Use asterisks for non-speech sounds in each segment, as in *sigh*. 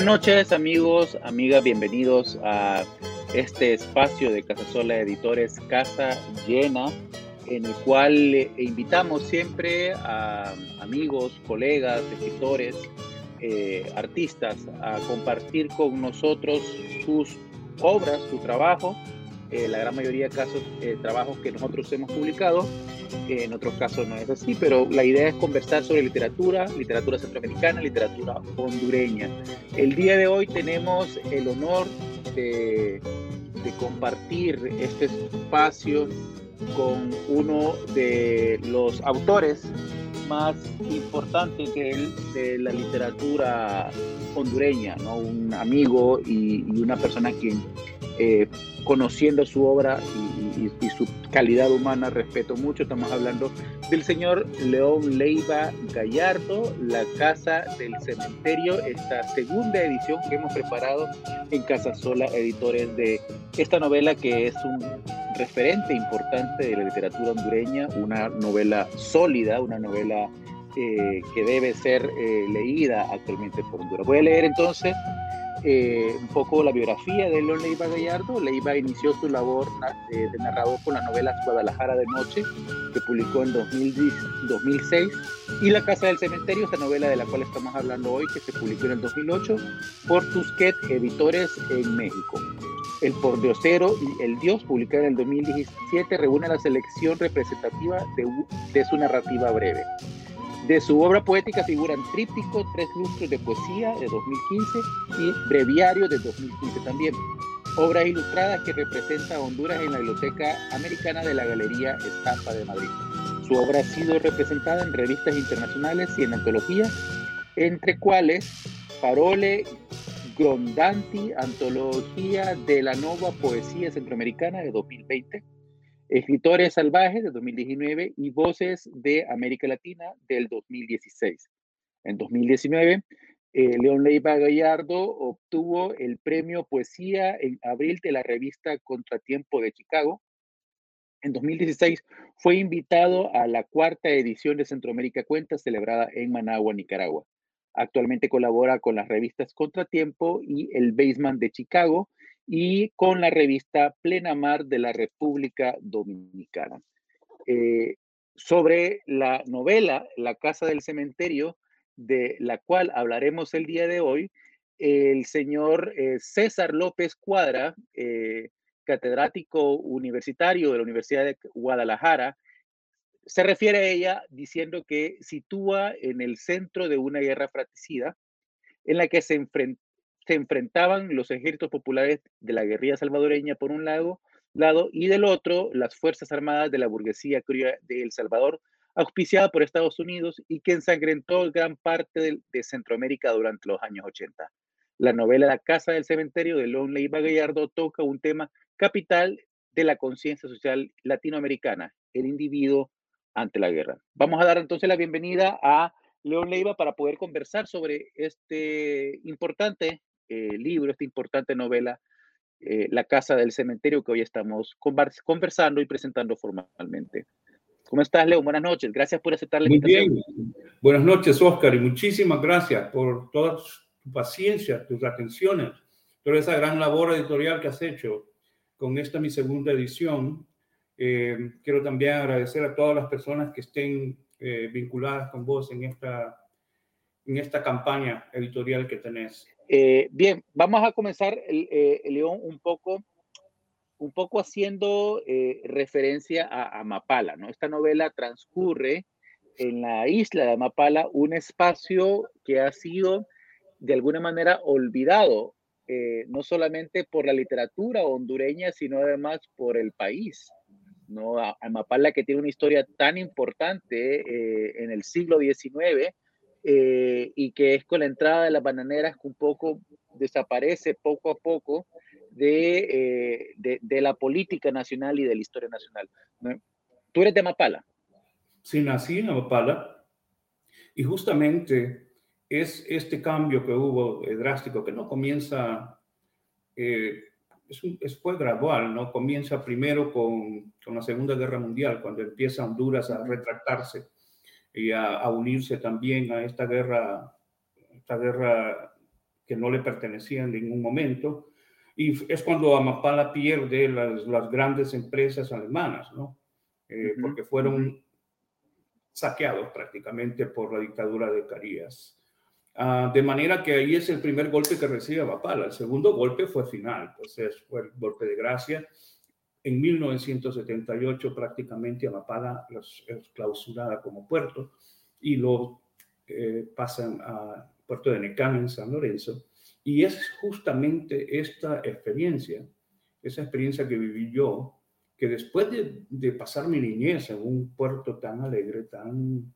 Buenas noches amigos, amigas, bienvenidos a este espacio de Casasola Editores Casa Llena, en el cual invitamos siempre a amigos, colegas, escritores, eh, artistas a compartir con nosotros sus obras, su trabajo, eh, la gran mayoría de casos, eh, trabajos que nosotros hemos publicado, en otros casos no es así, pero la idea es conversar sobre literatura, literatura centroamericana, literatura hondureña. El día de hoy tenemos el honor de, de compartir este espacio con uno de los autores más importantes de, de la literatura hondureña, ¿no? un amigo y, y una persona quien eh, conociendo su obra y, y, y, su calidad humana, respeto mucho. Estamos hablando del señor León Leiva Gallardo, La Casa del Cementerio, esta segunda edición que hemos preparado en Casa Sola Editores de esta novela que es un referente importante de la literatura hondureña, una novela sólida, una novela eh, que debe ser eh, leída actualmente por Honduras. Voy a leer entonces eh, un poco la biografía de León Leiva Gallardo. Leiva inició su labor eh, de narrador con la novela Guadalajara de Noche, que publicó en 2010, 2006, y La Casa del Cementerio, esta novela de la cual estamos hablando hoy, que se publicó en el 2008 por Tusquet Editores en México. El Pordiosero y El Dios, publicado en el 2017, reúne la selección representativa de, su narrativa breve. De su obra poética figuran Tríptico, Tres Lustros de Poesía de 2015 y Breviario de 2015 también. Obras ilustradas que representa Honduras en la Biblioteca Americana de la Galería Estampa de Madrid. Su obra ha sido representada en revistas internacionales y en antologías, entre cuales Parole Grondanti, Antología de la Nova Poesía Centroamericana de 2020, Escritores Salvajes de 2019 y Voces de América Latina del 2016. En 2019, eh, León Leiva Gallardo obtuvo el premio Poesía en abril de la revista Contratiempo de Chicago. En 2016 fue invitado a la cuarta edición de Centroamérica Cuenta celebrada en Managua, Nicaragua. Actualmente colabora con las revistas Contratiempo y El Basement de Chicago y con la revista Plena Mar de la República Dominicana. Eh, sobre la novela La Casa del Cementerio, de la cual hablaremos el día de hoy, el señor eh, César López Cuadra, eh, catedrático universitario de la Universidad de Guadalajara, se refiere a ella diciendo que sitúa en el centro de una guerra fratricida en la que se enfrentaban los ejércitos populares de la guerrilla salvadoreña por un lado, y del otro las Fuerzas Armadas de la burguesía criolla de El Salvador, auspiciada por Estados Unidos y que ensangrentó gran parte de, Centroamérica durante los años 80. La novela La Casa del Cementerio de Lon Leiva Gallardo toca un tema capital de la conciencia social latinoamericana, el individuo ante la guerra. Vamos a dar entonces la bienvenida a León Leiva para poder conversar sobre este importante eh, libro, esta importante novela, eh, La Casa del Cementerio, que hoy estamos conversando y presentando formalmente. ¿Cómo estás, Leo? Buenas noches. Gracias por aceptar la Muy invitación. bien. Buenas noches, Oscar, y muchísimas gracias por toda tu paciencia, tus atenciones, toda esa gran labor editorial que has hecho con esta mi segunda edición. Eh, quiero también agradecer a todas las personas que estén eh, vinculadas con vos en esta, en esta campaña editorial que tenés. Eh, bien, vamos a comenzar, eh, León, un poco, un poco haciendo eh, referencia a, a, Mapala, ¿no? Esta novela transcurre en la isla de Mapala, un espacio que ha sido de alguna manera olvidado, eh, no solamente por la literatura hondureña, sino además por el país. ¿No? A, a Mapala, que tiene una historia tan importante eh, en el siglo XIX, eh, y que es con la entrada de las bananeras que un poco desaparece poco a poco de, eh, de, la política nacional y de la historia nacional. ¿Tú eres de Mapala? Sí, nací en Mapala y justamente es este cambio que hubo eh, drástico, que no comienza, eh, es, un, es, fue gradual, ¿no? Comienza primero con, con la Segunda Guerra Mundial, cuando empieza Honduras a retractarse y a, a, unirse también a esta guerra, esta guerra que no le pertenecía en ningún momento. Y es cuando Amapala pierde las, las grandes empresas alemanas, ¿no? Eh, porque fueron saqueados prácticamente por la dictadura de Carías. Ah, de manera que ahí es el primer golpe que recibe Amapala. El segundo golpe fue final, pues fue el golpe de gracia. En 1978 prácticamente Amapala es clausurada como puerto y lo eh, pasan a puerto de Necam en San Lorenzo. Y es justamente esta experiencia, esa experiencia que viví yo, que después de, de pasar mi niñez en un puerto tan alegre, tan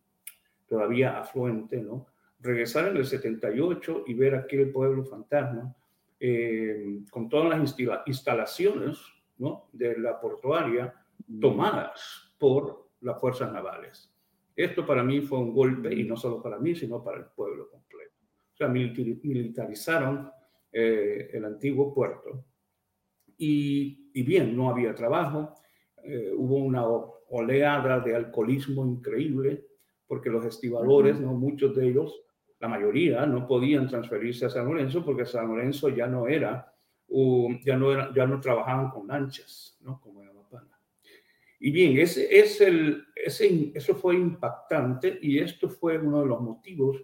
todavía afluente, ¿no? Regresar en el 78 y ver aquel pueblo fantasma eh, con todas las instalaciones ¿no? de la portuaria tomadas por las fuerzas navales. Esto para mí fue un golpe, y no solo para mí, sino para el pueblo completo. O sea, militarizaron eh, el antiguo puerto. Y, y, bien, no había trabajo, eh, hubo una oleada de alcoholismo increíble, porque los estibadores, ¿no? muchos de ellos la mayoría no podían transferirse a San Lorenzo porque San Lorenzo ya no era, ya no era, ya no trabajaban con lanchas, ¿no? Como en Amapana. Y bien, ese, es el, ese, eso fue impactante y esto fue uno de los motivos,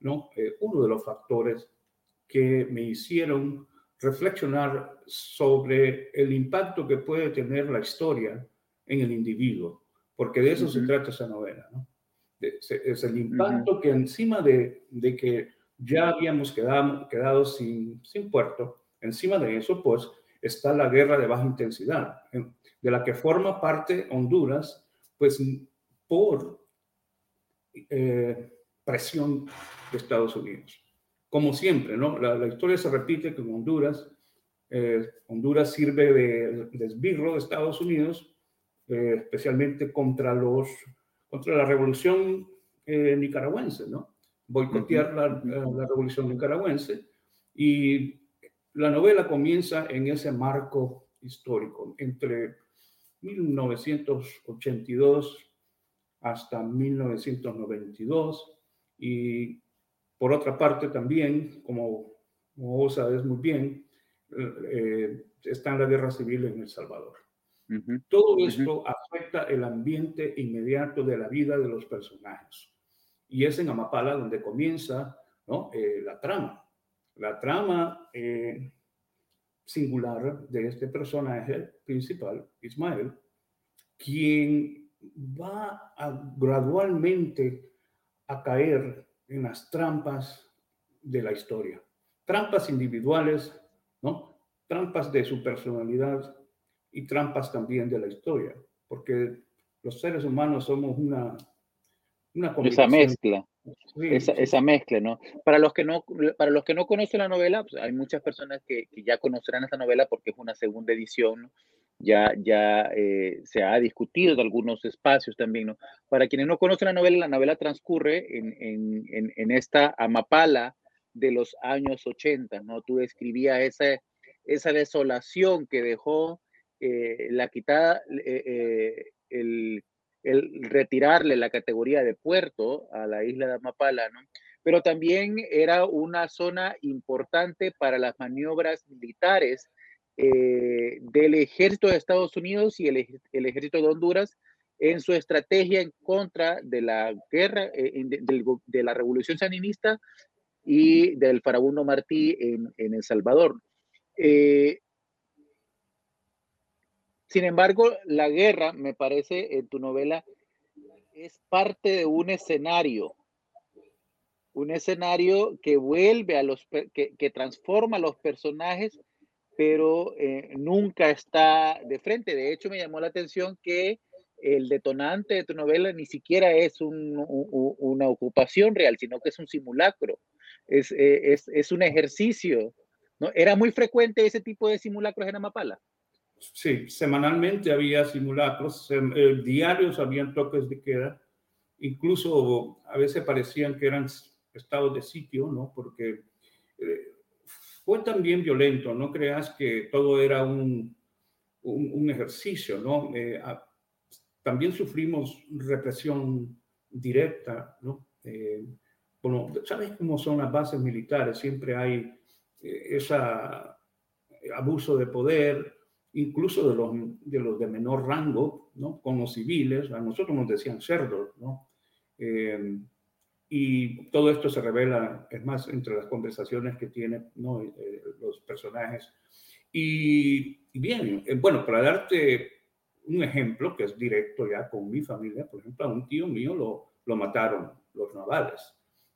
¿no? Eh, uno de los factores que me hicieron reflexionar sobre el impacto que puede tener la historia en el individuo, porque de eso se trata esa novela, ¿no? Es el impacto que encima de, de, que ya habíamos quedado, quedado sin, sin puerto, encima de eso, pues está la guerra de baja intensidad, de la que forma parte Honduras, pues por eh, presión de Estados Unidos. Como siempre, ¿no? La, historia se repite con Honduras. Eh, Honduras sirve de, de, esbirro de Estados Unidos, eh, especialmente contra los contra la revolución eh, nicaragüense, ¿no? Boicotear la, la, revolución nicaragüense. Y la novela comienza en ese marco histórico, entre 1982 hasta 1992. Y por otra parte también, como, como vos sabes muy bien, eh, está en la guerra civil en El Salvador. Todo esto afecta el ambiente inmediato de la vida de los personajes. Y es en Amapala donde comienza ¿no? Eh, la trama. La trama eh, singular de este personaje principal, Ismael, quien va a, gradualmente a caer en las trampas de la historia. Trampas individuales, ¿no? Trampas de su personalidad, y trampas también de la historia, porque los seres humanos somos una... una esa mezcla. esa, esa, mezcla, ¿no? Para los que no, para los que no conocen la novela, pues hay muchas personas que, que, ya conocerán esta novela porque es una segunda edición, ¿no? ya, ya eh, se ha discutido en algunos espacios también, ¿no? Para quienes no conocen la novela, la novela transcurre en, en, en, esta Amapala de los años 80, ¿no? Tú describías esa, esa desolación que dejó eh, la quitada, eh, eh, el, retirarle la categoría de puerto a la isla de Amapala, ¿no? Pero también era una zona importante para las maniobras militares del ejército de Estados Unidos y el, el, ejército de Honduras en su estrategia en contra de la guerra, de, de, la revolución saninista y del farabundo Martí en, en El Salvador. Eh, sin embargo, la guerra, me parece, en tu novela, es parte de un escenario, un escenario que vuelve a los, que, transforma a los personajes, pero eh, nunca está de frente. De hecho, me llamó la atención que el detonante de tu novela ni siquiera es un, un, una ocupación real, sino que es un simulacro, es, eh, es, es un ejercicio. Era muy frecuente ese tipo de simulacros en Amapala sí, semanalmente había simulacros, eh, diarios habían toques de queda, incluso a veces parecían que eran estados de sitio, ¿no? Porque eh, fue también violento, no creas que todo era un, un, ejercicio, ¿no? Eh, también sufrimos represión directa, ¿no? bueno, ¿sabes cómo son las bases militares? Siempre hay ese abuso de poder, incluso de los, de los de menor rango, ¿no? Con los civiles, a nosotros nos decían cerdos, ¿no? Eh, y todo esto se revela, es más, entre las conversaciones que tienen ¿no? Eh, los personajes. Y, bien, eh, bueno, para darte un ejemplo que es directo ya con mi familia, por ejemplo, a un tío mío lo, lo mataron los navales.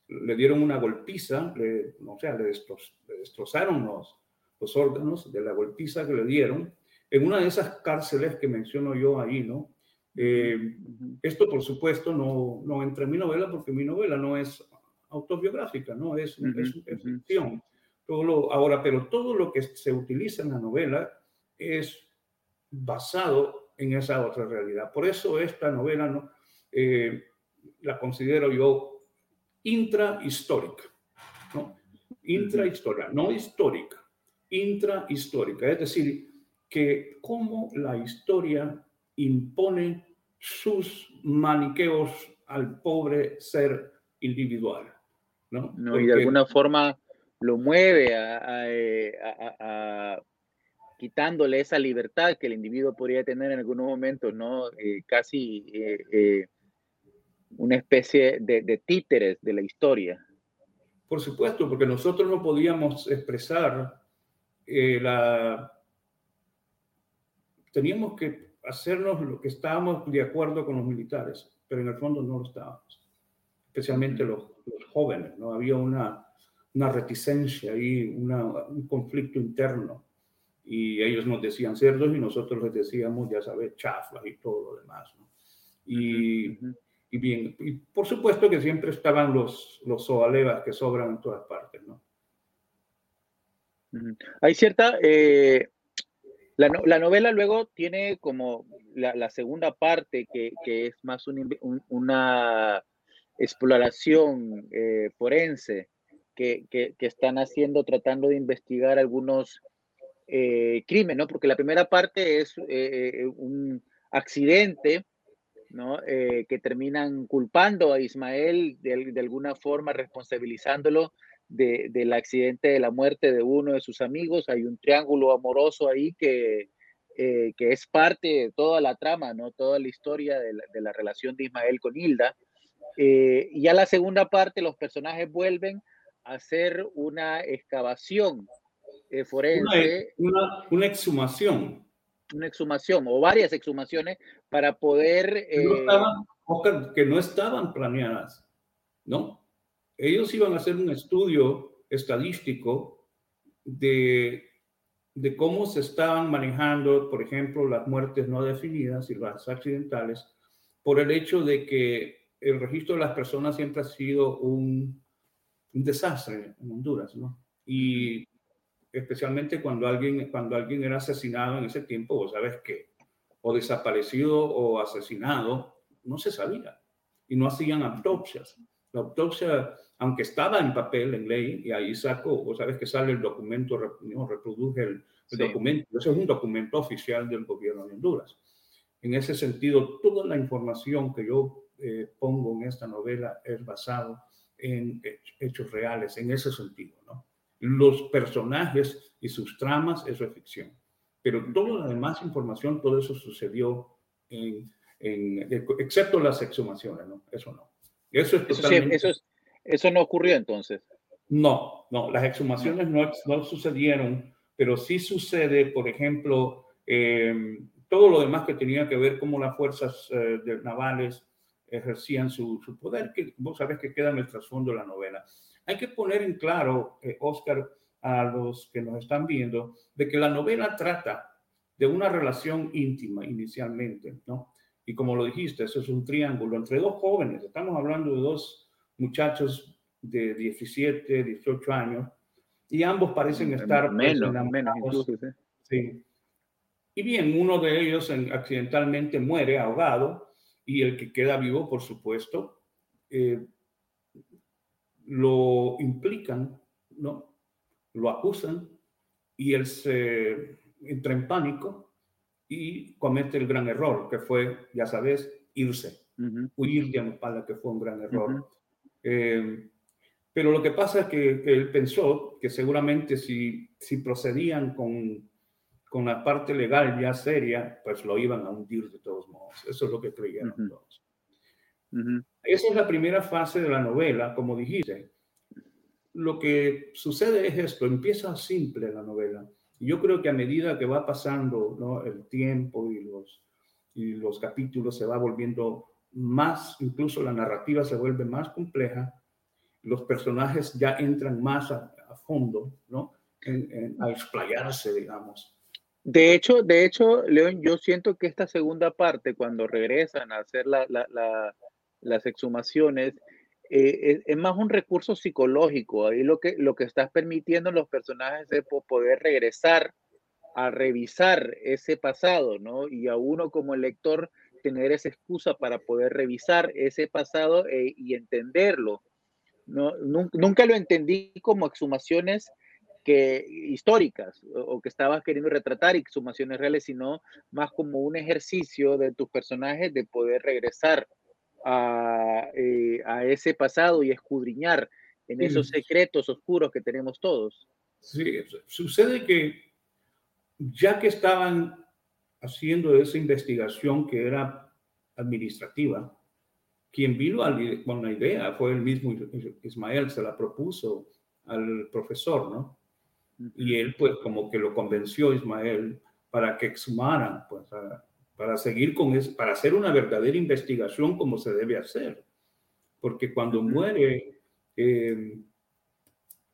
Le dieron una golpiza, le, o sea, le, destrozaron los, los órganos de la golpiza que le dieron en una de esas cárceles que menciono yo ahí, ¿no? Eh, esto, por supuesto, no, no entra en mi novela porque mi novela no es autobiográfica, no es, es, ficción. Todo lo, ahora, pero todo lo que se utiliza en la novela es basado en esa otra realidad. Por eso esta novela ¿no? Eh, la considero yo intrahistórica, ¿no? Intrahistórica, no histórica, intrahistórica. Es decir, que cómo la historia impone sus maniqueos al pobre ser individual. ¿no? y de alguna forma lo mueve a, quitándole esa libertad que el individuo podría tener en algunos momentos, ¿no? Eh, casi eh, eh, una especie de, de, títeres de la historia. Por supuesto, porque nosotros no podíamos expresar la... Teníamos que hacernos lo que estábamos de acuerdo con los militares, pero en el fondo no lo estábamos, especialmente los, jóvenes, ¿no? Había una, una reticencia y un conflicto interno y ellos nos decían cerdos y nosotros les decíamos, ya sabes, chaflas y todo lo demás, ¿no? Y, y, bien, y por supuesto que siempre estaban los, los soalevas que sobran en todas partes, ¿no? Hay cierta eh, la, la, novela luego tiene como la, segunda parte que, que, es más una exploración eh, forense que, que, están haciendo, tratando de investigar algunos eh, crímenes, ¿no? Porque la primera parte es eh, un accidente, ¿no? que terminan culpando a Ismael de, de alguna forma, responsabilizándolo del accidente de la muerte de uno de sus amigos. Hay un triángulo amoroso ahí que, eh, que es parte de toda la trama, ¿no? Toda la historia de la, relación de Ismael con Hilda. Eh, y ya la segunda parte, los personajes vuelven a hacer una excavación eh, forense. Una, una, exhumación. Una exhumación o varias exhumaciones para poder... que no estaban planeadas, ¿no? Ellos iban a hacer un estudio estadístico de, de cómo se estaban manejando, por ejemplo, las muertes no definidas y las accidentales, por el hecho de que el registro de las personas siempre ha sido un, desastre en Honduras, ¿no? Y especialmente cuando alguien, cuando alguien era asesinado en ese tiempo, vos sabes que, o desaparecido o asesinado, no se sabía y no hacían autopsias. La autopsia aunque estaba en papel, en ley, y ahí saco, o sabes que sale el documento, no, reproduje el, documento, ese es un documento oficial del gobierno de Honduras. En ese sentido, toda la información que yo eh, pongo en esta novela es basado en hechos reales, en ese sentido, ¿no? Los personajes y sus tramas, eso es ficción. Pero toda la demás información, todo eso sucedió en, en excepto las exhumaciones, ¿no? Eso no. Eso es totalmente... eso es ¿Eso no ocurrió entonces? No, no, las exhumaciones no, no sucedieron, pero sí sucede, por ejemplo, em, todo lo demás que tenía que ver cómo las fuerzas eh, navales ejercían su, poder, que vos sabés que queda en el trasfondo de la novela. Hay que poner en claro, eh, Oscar, a los que nos están viendo, de que la novela trata de una relación íntima inicialmente, ¿no? Y como lo dijiste, eso es un triángulo entre dos jóvenes, estamos hablando de dos muchachos de 17, 18 años, y ambos parecen estar... Menos, menos sí. Y bien, uno de ellos accidentalmente muere ahogado y el que queda vivo, por supuesto, eh, lo implican, ¿no? Lo acusan y él se entra en pánico y comete el gran error, que fue, ya sabes, irse, huir de Ampala, que fue un gran error. Eh, Pero lo que pasa es que, él pensó que seguramente si, si procedían con, con la parte legal ya seria, pues lo iban a hundir de todos modos. Eso es lo que creyeron todos. Esa es la primera fase de la novela, como dijiste. Lo que sucede es esto, empieza simple la novela. Yo creo que a medida que va pasando ¿no? el tiempo y los, y los capítulos se va volviendo más, incluso la narrativa se vuelve más compleja, los personajes ya entran más a, fondo, ¿no? a explayarse, digamos. De hecho, de hecho, León, yo siento que esta segunda parte, cuando regresan a hacer la, las exhumaciones, eh, es, más un recurso psicológico. Ahí lo que, lo que estás permitiendo los personajes es poder regresar a revisar ese pasado, ¿no? Y a uno como lector tener esa excusa para poder revisar ese pasado eh, y entenderlo no, nunca lo entendí como exhumaciones que, históricas o, que estabas queriendo retratar exhumaciones reales, sino más como un ejercicio de tus personajes de poder regresar a, eh, ese pasado y escudriñar en esos secretos oscuros que tenemos todos. Sí, sucede que ya que estaban haciendo esa investigación que era administrativa, quien vino con la idea fue el mismo Ismael, se la propuso al profesor, ¿no? Y él, pues, como que lo convenció Ismael para que exhumaran, pues, para seguir con eso, para hacer una verdadera investigación como se debe hacer. Porque cuando muere eh,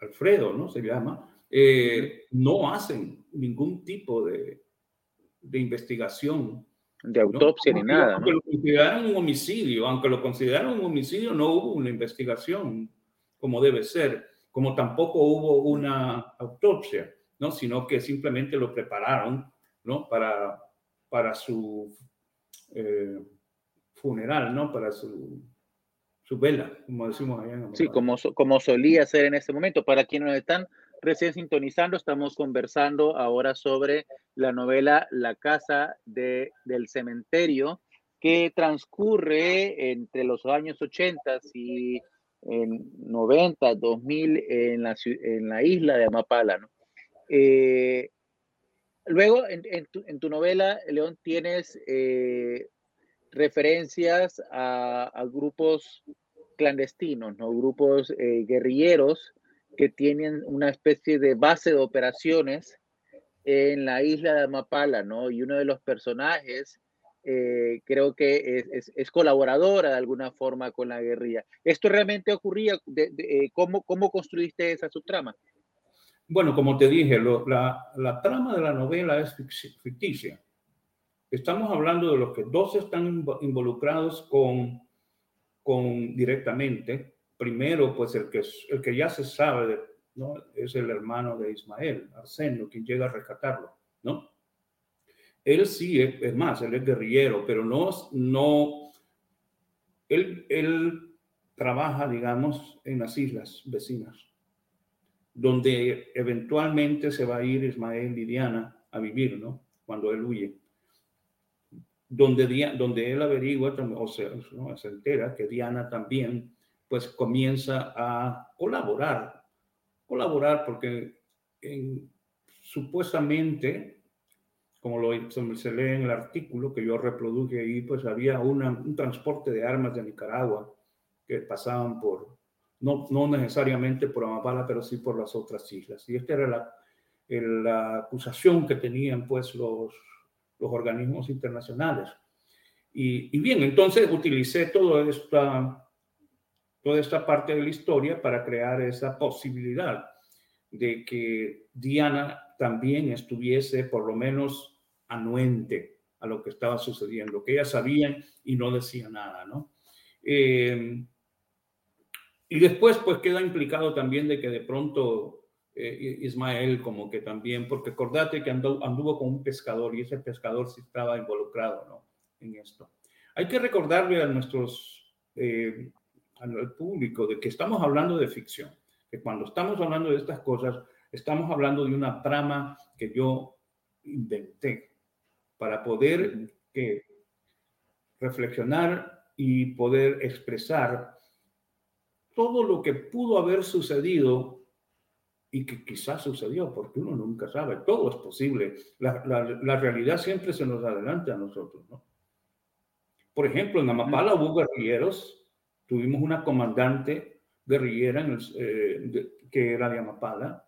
Alfredo, ¿no? Se llama, eh, no hacen ningún tipo de, de investigación de autopsia ni nada. Aunque lo consideraron un homicidio, aunque lo consideraron un homicidio, no hubo una investigación como debe ser, como tampoco hubo una autopsia, ¿no? sino que simplemente lo prepararon ¿no? para, para su eh, funeral, ¿no? para su, su vela, como decimos allá en Sí, como, como solía ser en ese momento. Para quienes están recién sintonizando, estamos conversando ahora sobre la novela La Casa de, del Cementerio, que transcurre entre los años 80 y en 90, 2000 en la, en la isla de Amapala. Eh, luego, en, tu, novela, León, tienes eh, referencias a, a, grupos clandestinos, ¿no? grupos eh, guerrilleros que tienen una especie de base de operaciones en la isla de Amapala, ¿no? Y uno de los personajes eh, creo que es, colaboradora de alguna forma con la guerrilla. ¿Esto realmente ocurría? Eh, ¿cómo, ¿Cómo construiste esa subtrama? Bueno, como te dije, la, la, trama de la novela es ficticia. Estamos hablando de los que dos están involucrados con, con directamente primero, pues el que, el que ya se sabe, ¿no? Es el hermano de Ismael, Arsenio, quien llega a rescatarlo, ¿no? Él sí, es, más, él es guerrillero, pero no, no, él, él trabaja, digamos, en las islas vecinas, donde eventualmente se va a ir Ismael y Diana a vivir, ¿no? Cuando él huye. Donde, donde él averigua, o sea, se entera que Diana también pues comienza a colaborar, colaborar porque supuestamente, como lo se lee en el artículo que yo reproduje ahí, pues había un transporte de armas de Nicaragua que pasaban por, no, no necesariamente por Amapala, pero sí por las otras islas. Y esta era la, la acusación que tenían pues los, los organismos internacionales. Y, y bien, entonces utilicé toda esta toda esta parte de la historia para crear esa posibilidad de que Diana también estuviese por lo menos anuente a lo que estaba sucediendo, que ella sabía y no decía nada, ¿no? Eh, y después pues queda implicado también de que de pronto eh, Ismael como que también, porque acordate que anduvo, con un pescador y ese pescador sí estaba involucrado, ¿no? En esto. Hay que recordarle a nuestros eh, al público de que estamos hablando de ficción, que cuando estamos hablando de estas cosas, estamos hablando de una trama que yo inventé para poder reflexionar y poder expresar todo lo que pudo haber sucedido y que quizás sucedió, porque uno nunca sabe, todo es posible. La, la, realidad siempre se nos adelanta a nosotros, ¿no? Por ejemplo, en Amapala hubo guerrilleros, tuvimos una comandante guerrillera eh, que era de Amapala,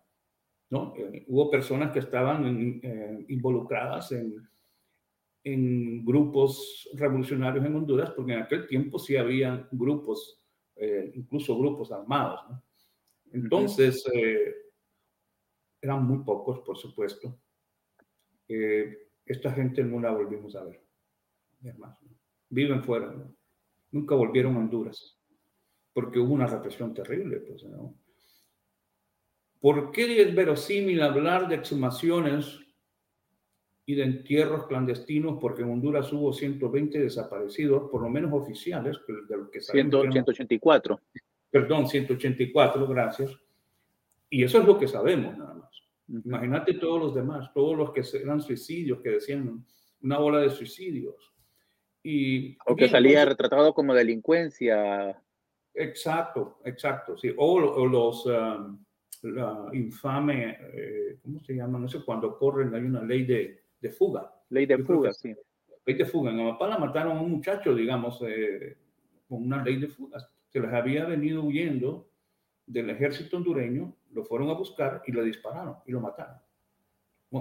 ¿no? Eh, hubo personas que estaban eh, involucradas en, en grupos revolucionarios en Honduras, porque en aquel tiempo sí había grupos, incluso grupos armados, ¿no? Entonces, eran muy pocos, por supuesto. esta gente no la volvimos a ver. Viven fuera, nunca volvieron a Honduras, porque hubo una represión terrible. Pues, ¿no? ¿Por qué es verosímil hablar de exhumaciones y de entierros clandestinos? Porque en Honduras hubo 120 desaparecidos, por lo menos oficiales, de lo que 184. Perdón, 184, gracias. Y eso es lo que sabemos nada más. Imagínate todos los demás, todos los que eran suicidios, que decían una ola de suicidios. Y, o que salía pues, retratado como delincuencia. Exacto, exacto, sí. O, los, um, la infame, eh, ¿cómo se llama? No sé, cuando corren hay una ley de, de fuga. Ley de fuga, sí. Ley de fuga. En Amapala mataron a un muchacho, digamos, eh, con una ley de fuga. Se les había venido huyendo del ejército hondureño, lo fueron a buscar y le dispararon y lo mataron.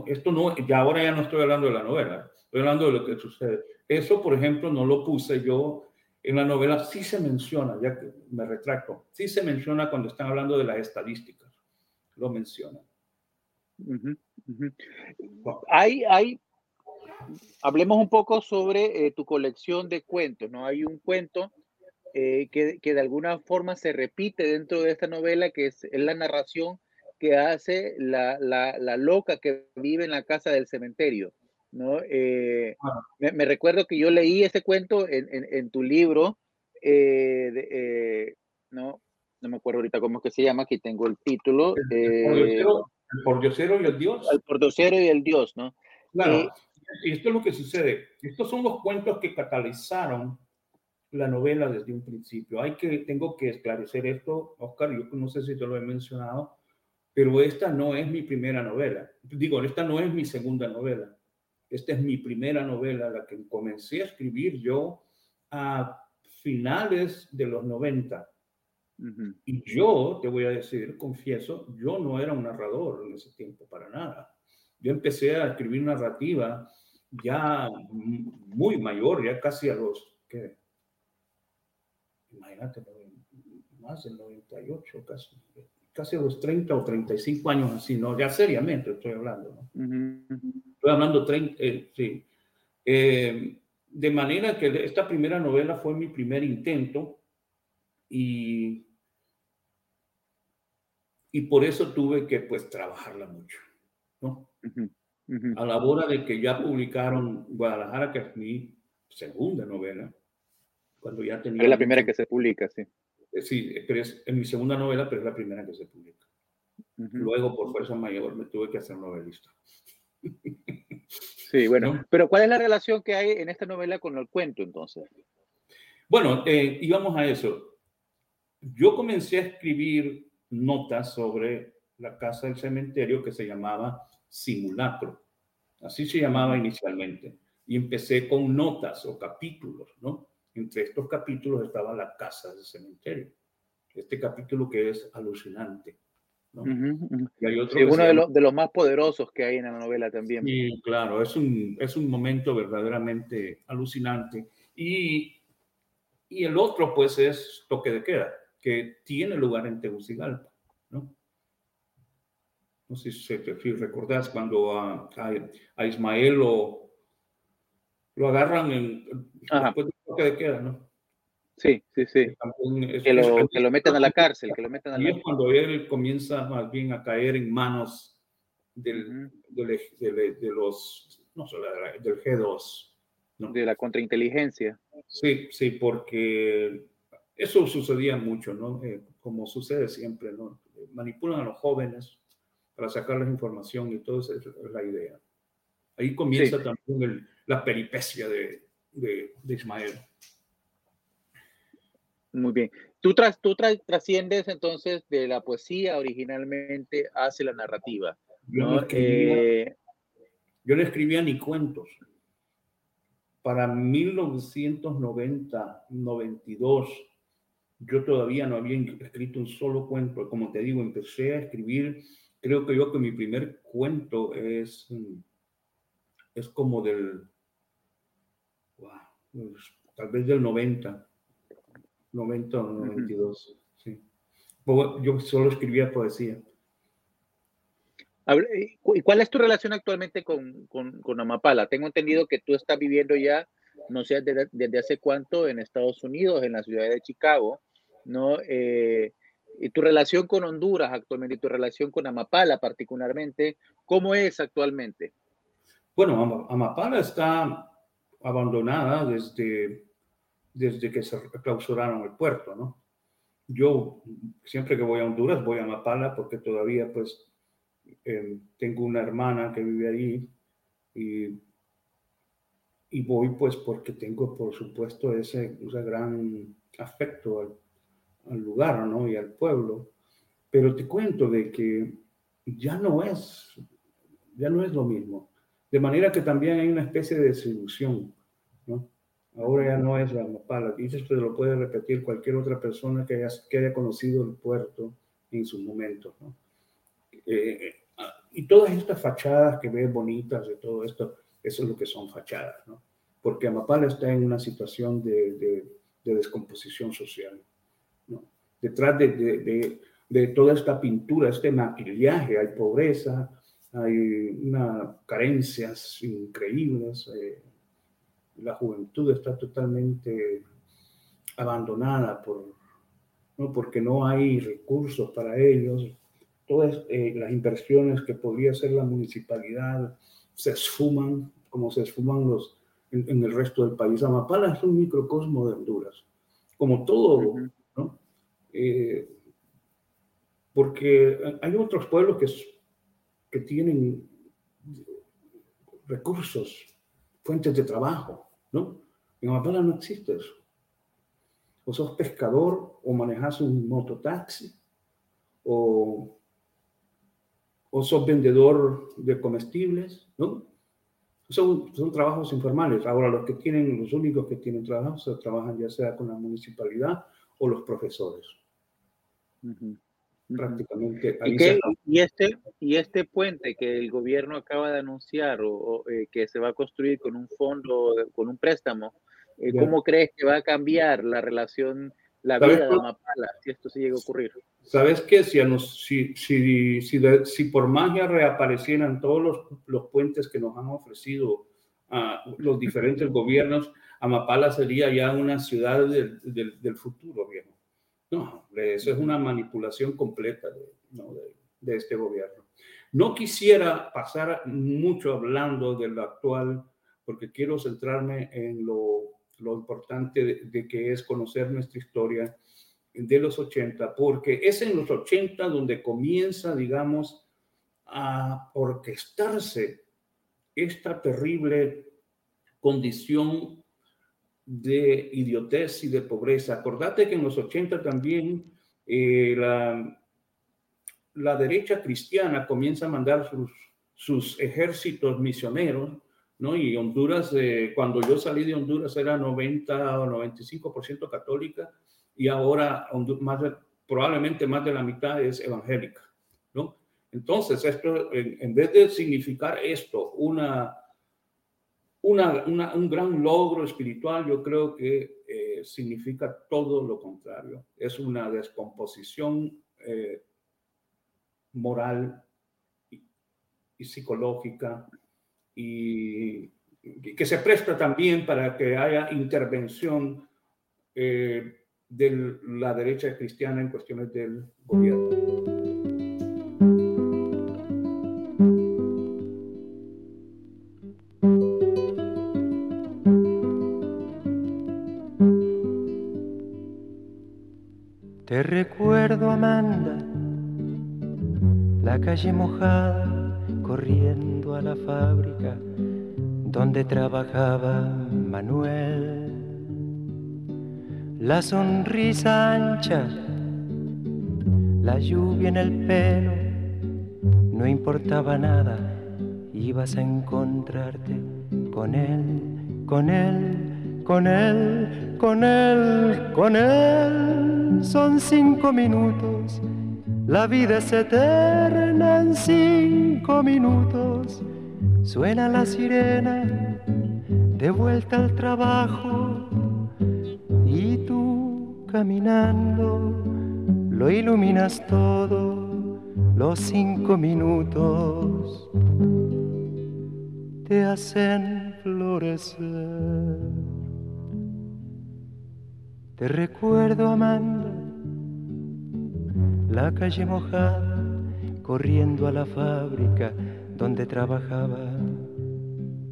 esto no, ya ahora ya no estoy hablando de la novela, estoy hablando de lo que sucede. Eso, por ejemplo, no lo puse yo en la novela, sí se menciona, ya que me retracto, sí se menciona cuando están hablando de las estadísticas, lo mencionan. Hay, hay, hablemos un poco sobre eh, tu colección de cuentos, ¿no? Hay un cuento eh, que, que, de alguna forma se repite dentro de esta novela, que es, la narración que hace la, la, la, loca que vive en la casa del cementerio. ¿No? Eh, me, recuerdo que yo leí ese cuento en, en, tu libro, eh, ¿no? no me acuerdo ahorita cómo es que se llama, aquí tengo el título. El, pordiosero, y el dios. El pordiosero y el dios, ¿no? Claro, y esto es lo que sucede. Estos son los cuentos que catalizaron la novela desde un principio. Hay que, tengo que esclarecer esto, Oscar, yo no sé si te lo he mencionado, pero esta no es mi primera novela. Digo, esta no es mi segunda novela. Esta es mi primera novela, la que comencé a escribir yo a finales de los 90. Y yo, te voy a decir, confieso, yo no era un narrador en ese tiempo para nada. Yo empecé a escribir narrativa ya muy mayor, ya casi a los, imagínate, más del 98, casi, casi a los 30 o 35 años así, ¿no? Ya seriamente estoy hablando, ¿no? Estoy hablando 30, eh, sí. Eh, de manera que esta primera novela fue mi primer intento y, y por eso tuve que pues trabajarla mucho, ¿no? A la hora de que ya publicaron Guadalajara, que es mi segunda novela, cuando ya tenía... Es la primera que se publica, sí. Eh, sí, pero es en mi segunda novela, pero es la primera que se publica. Luego, por fuerza mayor, me tuve que hacer novelista. Sí, bueno, pero ¿cuál es la relación que hay en esta novela con el cuento entonces? Bueno, eh, íbamos a eso. Yo comencé a escribir notas sobre la casa del cementerio que se llamaba Simulacro. Así se llamaba inicialmente. Y empecé con notas o capítulos, ¿no? Entre estos capítulos estaba la casa del cementerio. Este capítulo que es alucinante. Y hay otro uno de, de, los más poderosos que hay en la novela también. Sí, claro, es un, es un momento verdaderamente alucinante. Y, y el otro, pues, es Toque de Queda, que tiene lugar en Tegucigalpa, ¿no? No sé si te recordás cuando a, a, Ismael lo, lo agarran en, después de queda, ¿no? Sí, sí, sí. que, lo, que lo meten a la cárcel, que lo meten a la Y es cuando él comienza más bien a caer en manos del, del, de, los, no solo del G2. ¿no? De la contrainteligencia. Sí, sí, porque eso sucedía mucho, ¿no? Eh, como sucede siempre, ¿no? Manipulan a los jóvenes para sacarles información y todo eso es la idea. Ahí comienza también el, la peripecia de, de, Ismael. Muy bien. Tú, tras, tú trasciendes entonces de la poesía originalmente hacia la narrativa. Yo, no escribía, yo no escribía ni cuentos. Para 1990, 92, yo todavía no había escrito un solo cuento. Como te digo, empecé a escribir, creo que yo que mi primer cuento es, es como del, wow, tal vez del 90, 90 o 92, sí. Yo solo escribía poesía. ¿Y cuál es tu relación actualmente con, con, con, Amapala? Tengo entendido que tú estás viviendo ya, no sé desde, desde hace cuánto, en Estados Unidos, en la ciudad de Chicago. ¿no? Eh, y tu relación con Honduras actualmente y tu relación con Amapala particularmente, ¿cómo es actualmente? Bueno, Amapala está abandonada desde, desde que se clausuraron el puerto, ¿no? Yo siempre que voy a Honduras voy a Amapala porque todavía pues em, tengo una hermana que vive ahí y, y voy pues porque tengo por supuesto ese, ese gran afecto al, al lugar ¿no? y al pueblo, pero te cuento de que ya no es, ya no es lo mismo. De manera que también hay una especie de desilusión, ¿no? Ahora ya no es la Mapala. Y esto lo puede repetir cualquier otra persona que haya, que haya conocido el puerto en su momento, ¿no? Eh, y todas estas fachadas que ves bonitas de todo esto, eso es lo que son fachadas, ¿no? Porque Amapala está en una situación de, de, de descomposición social detrás de, de, toda esta pintura, este maquillaje, hay pobreza, hay una, carencias increíbles, eh, la juventud está totalmente abandonada por, ¿no? porque no hay recursos para ellos, todas eh, las inversiones que podría hacer la municipalidad se esfuman como se esfuman los, en, el resto del país. Amapala es un microcosmo de Honduras, como todo, eh, porque hay otros pueblos que, que tienen recursos, fuentes de trabajo, ¿no? En Amapala no existe eso. O sos pescador, o manejas un mototaxi, o, o sos vendedor de comestibles, ¿no? Son, son trabajos informales. Ahora, los que tienen, los únicos que tienen trabajo, se trabajan ya sea con la municipalidad o los profesores. Prácticamente. ¿Y, este, ¿Y este puente que el gobierno acaba de anunciar o, eh, que se va a construir con un fondo, con un préstamo, eh, ¿cómo crees que va a cambiar la relación, la vida de Amapala si esto se llega a ocurrir? ¿Sabes qué? Si, si, si, si, si por magia reaparecieran todos los, los, puentes que nos han ofrecido a los diferentes gobiernos, Amapala sería ya una ciudad del, del, del futuro, viejo. No, eso es una manipulación completa de, este gobierno. No quisiera pasar mucho hablando de lo actual, porque quiero centrarme en lo, importante de, que es conocer nuestra historia de los 80, porque es en los 80 donde comienza, digamos, a orquestarse esta terrible condición de idiotez y de pobreza. Acordate que en los 80 también eh, la, la, derecha cristiana comienza a mandar sus, sus ejércitos misioneros, ¿no? Y Honduras, eh, cuando yo salí de Honduras era 90 o 95% católica y ahora más probablemente más de la mitad es evangélica, ¿no? Entonces, esto, en vez de significar esto, una un gran logro espiritual, yo creo que eh, significa todo lo contrario. Es una descomposición eh, moral y, psicológica y, que se presta también para que haya intervención eh, de la derecha cristiana en cuestiones del gobierno. Amanda, la calle mojada, corriendo a la fábrica donde trabajaba Manuel. la sonrisa ancha, la lluvia en el pelo, no importaba nada, ibas a encontrarte con él, con él, con él, con él, con él. Son cinco minutos, la vida es eterna en cinco minutos. Suena la sirena, de vuelta al trabajo, y tú caminando lo iluminas todo, los cinco minutos te hacen florecer. Te recuerdo, Amanda, la calle mojada, corriendo a la fábrica donde trabajaba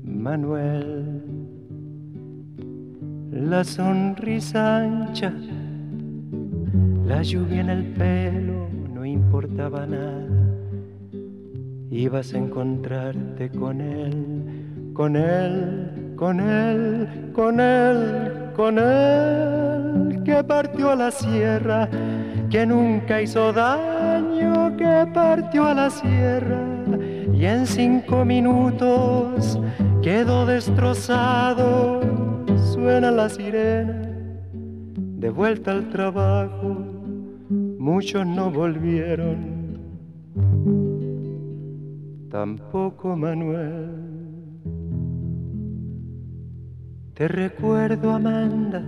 Manuel. La sonrisa ancha, la lluvia en el pelo, no importaba nada ibas a encontrarte con él, con él, con él, con él, con él, que partió a la sierra, que nunca hizo daño, que partió a la sierra y en cinco minutos quedó destrozado, suena la sirena, de vuelta al trabajo, muchos no volvieron tampoco Manuel. Te recuerdo, Amanda,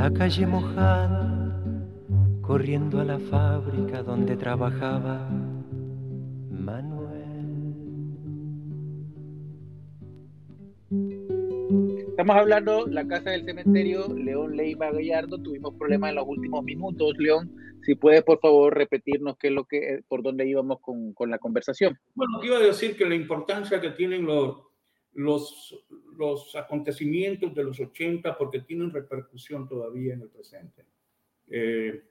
la calle mojada, corriendo a la fábrica donde trabajaba Manuel. Estamos hablando la casa del cementerio León Leiva Gallardo. Tuvimos problemas en los últimos minutos, León. Si puedes, por favor, repetirnos qué es lo que, por dónde íbamos con, con la conversación. Bueno, iba a decir que la importancia que tienen los, los, los acontecimientos de los 80 porque tienen repercusión todavía en el presente. Eh,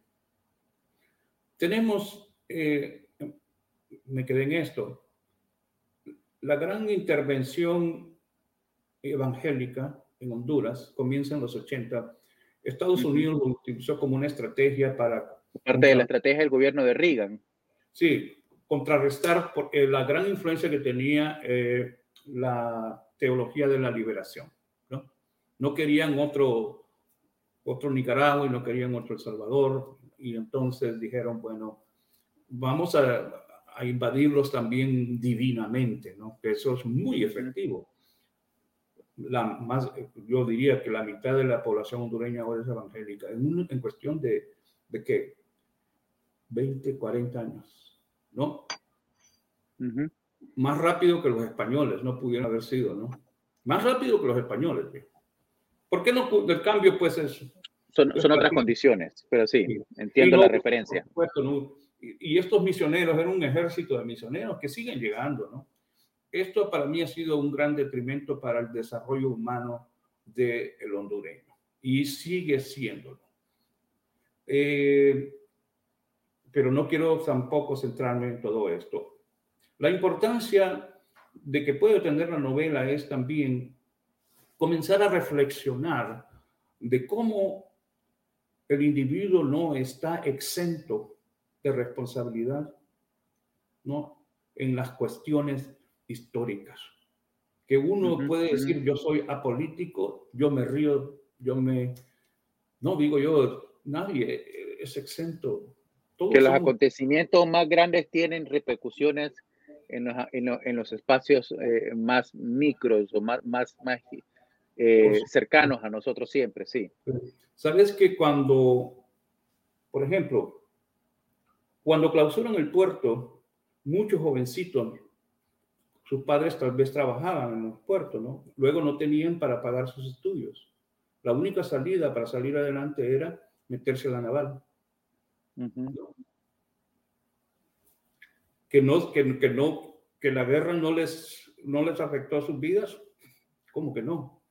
tenemos, eh, me quedé en esto, la gran intervención evangélica en Honduras comienza en los 80. Estados Unidos lo utilizó como una estrategia para Parte de la estrategia del gobierno de Reagan. Sí, contrarrestar por, eh, la gran influencia que tenía eh, la teología de la liberación. ¿no? no querían otro, otro Nicaragua y no querían otro El Salvador. Y entonces dijeron, bueno, vamos a, a invadirlos también divinamente, ¿no? que eso es muy efectivo. La más, yo diría que la mitad de la población hondureña ahora es evangélica, en, en cuestión de, de que 20, 40 años, ¿no? Más rápido que los españoles, no pudieron haber sido, ¿no? Más rápido que los españoles. ¿Por qué no? El cambio, pues, es... Son, son otras condiciones, pero sí, entiendo la referencia. y, estos misioneros, eran un ejército de misioneros que siguen llegando, ¿no? Esto para mí ha sido un gran detrimento para el desarrollo humano del el hondureño y sigue siéndolo. Eh, pero no quiero tampoco centrarme en todo esto. La importancia de que puede tener la novela es también comenzar a reflexionar de cómo el individuo no está exento de responsabilidad ¿no? en las cuestiones históricas. Que uno puede decir, yo soy apolítico, yo me río, yo me... No digo yo, nadie es exento que los acontecimientos más grandes tienen repercusiones en los, en los, espacios eh, más micros o más, más, más eh, cercanos a nosotros siempre, sí. Sabes que cuando, por ejemplo, cuando clausuran el puerto, muchos jovencitos, sus padres tal vez trabajaban en el puerto, ¿no? Luego no tenían para pagar sus estudios. La única salida para salir adelante era meterse a la naval. Que no, que, que, no, que la guerra no les, no les afectó a sus vidas. ¿Cómo que no?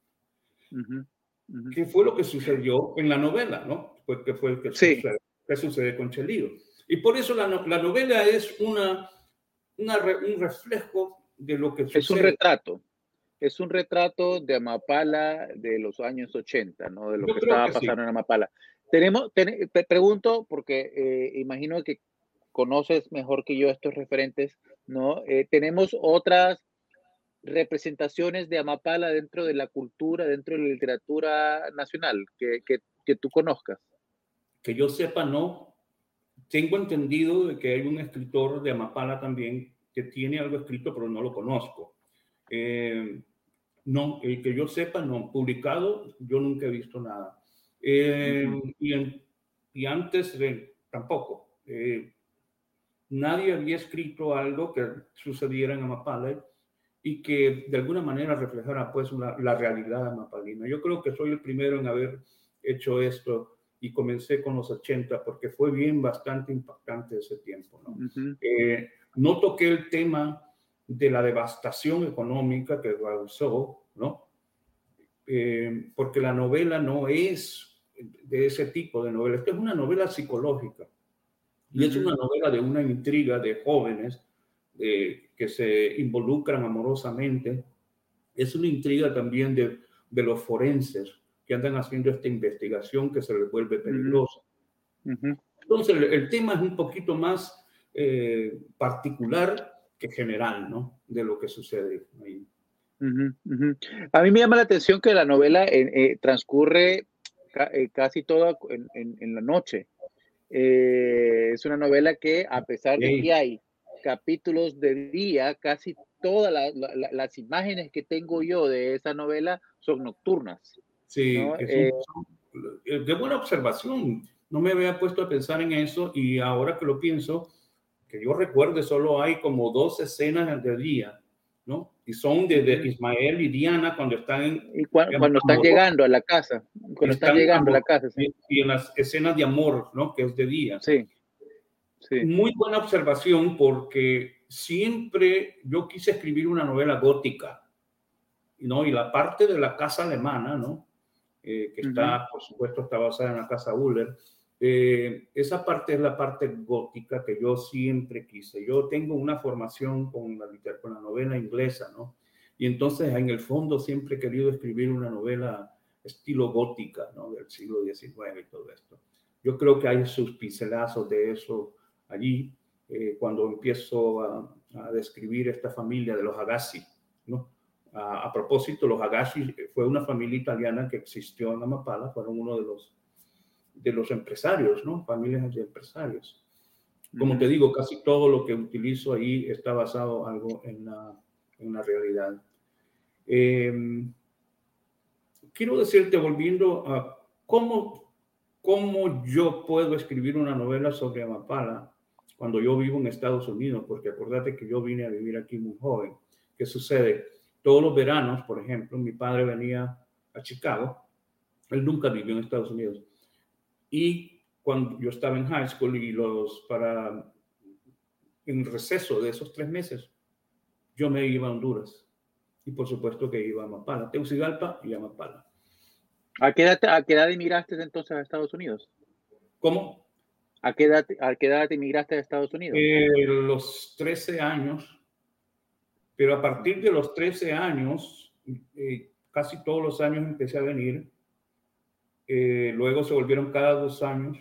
¿Qué fue lo que sucedió en la novela, no? Pues que fue que, sucede, que sucede con Chelío. Y por eso la, la novela es una, una un reflejo de lo que sucede. Es un retrato. es un retrato de Amapala de los años 80, ¿no? De lo que estaba pasando en Amapala. Tenemos, te pregunto, porque eh, imagino que conoces mejor que yo estos referentes, ¿no? Eh, tenemos otras representaciones de Amapala dentro de la cultura, dentro de la literatura nacional, que, que, que tú conozcas. Que yo sepa, no. Tengo entendido de que hay un escritor de Amapala también que tiene algo escrito, pero no lo conozco. Eh, no, el que yo sepa, no. Publicado, yo nunca he visto nada. Eh, y, y, antes tampoco. Eh, nadie había escrito algo que sucediera en Amapala y que de alguna manera reflejara pues la realidad amapalina. Yo creo que soy el primero en haber hecho esto y comencé con los 80 porque fue bien bastante impactante ese tiempo. ¿no? Eh, no toqué el tema de la devastación económica que causó, ¿no? Eh, porque la novela no es de ese tipo de novela, es una novela psicológica y es una novela de una intriga de jóvenes eh, que se involucran amorosamente, es una intriga también de, de los forenses, que andan haciendo esta investigación que se les vuelve peligrosa. Entonces, el, tema es un poquito más eh, particular que general, ¿no? De lo que sucede ahí. A mí me llama la atención que la novela eh, eh, transcurre casi toda en, la noche. Es una novela que, a pesar de que hay capítulos de día, casi todas las imágenes que tengo yo de esa novela son nocturnas. Sí, es eh, de buena observación. No me había puesto a pensar en eso y ahora que lo pienso, que yo recuerde, solo hay como dos escenas de día, ¿no? Y son de, Ismael y Diana cuando están... Y cuando, están llegando a la casa, cuando están, llegando a la casa. Y, en las escenas de amor, ¿no? Que es de día. Sí. sí. Muy buena observación porque siempre yo quise escribir una novela gótica, ¿no? Y la parte de la casa alemana, ¿no? Eh, que está, por supuesto, está basada en la casa Uller. Eh, esa parte es la parte gótica que yo siempre quise. Yo tengo una formación con la, con la novela inglesa, ¿no? Y entonces, en el fondo, siempre he querido escribir una novela estilo gótica, ¿no? Del siglo XIX y todo esto. Yo creo que hay sus pincelazos de eso allí, eh, cuando empiezo a, a, describir esta familia de los Agassi, ¿no? A, propósito, los Agashi fue una familia italiana que existió en Amapala, fueron uno de los, de los empresarios, ¿no? Familias de empresarios. Como te digo, casi todo lo que utilizo ahí está basado algo en la, en la realidad. Em, quiero decirte, volviendo a cómo, cómo yo puedo escribir una novela sobre Amapala cuando yo vivo en Estados Unidos, porque acordate que yo vine a vivir aquí muy joven. ¿Qué sucede? Todos los veranos, por ejemplo, mi padre venía a Chicago. Él nunca vivió en Estados Unidos. Y cuando yo estaba en high school y los para en receso de esos tres meses, yo me iba a Honduras. Y por supuesto que iba a Mapala, Teucigalpa y a Mapala. ¿A qué edad, a qué edad emigraste entonces a Estados Unidos? ¿Cómo? ¿A qué edad, a qué edad emigraste a Estados Unidos? Eh, los 13 años pero a partir de los 13 años, eh, casi todos los años empecé a venir. Eh, luego se volvieron cada dos años.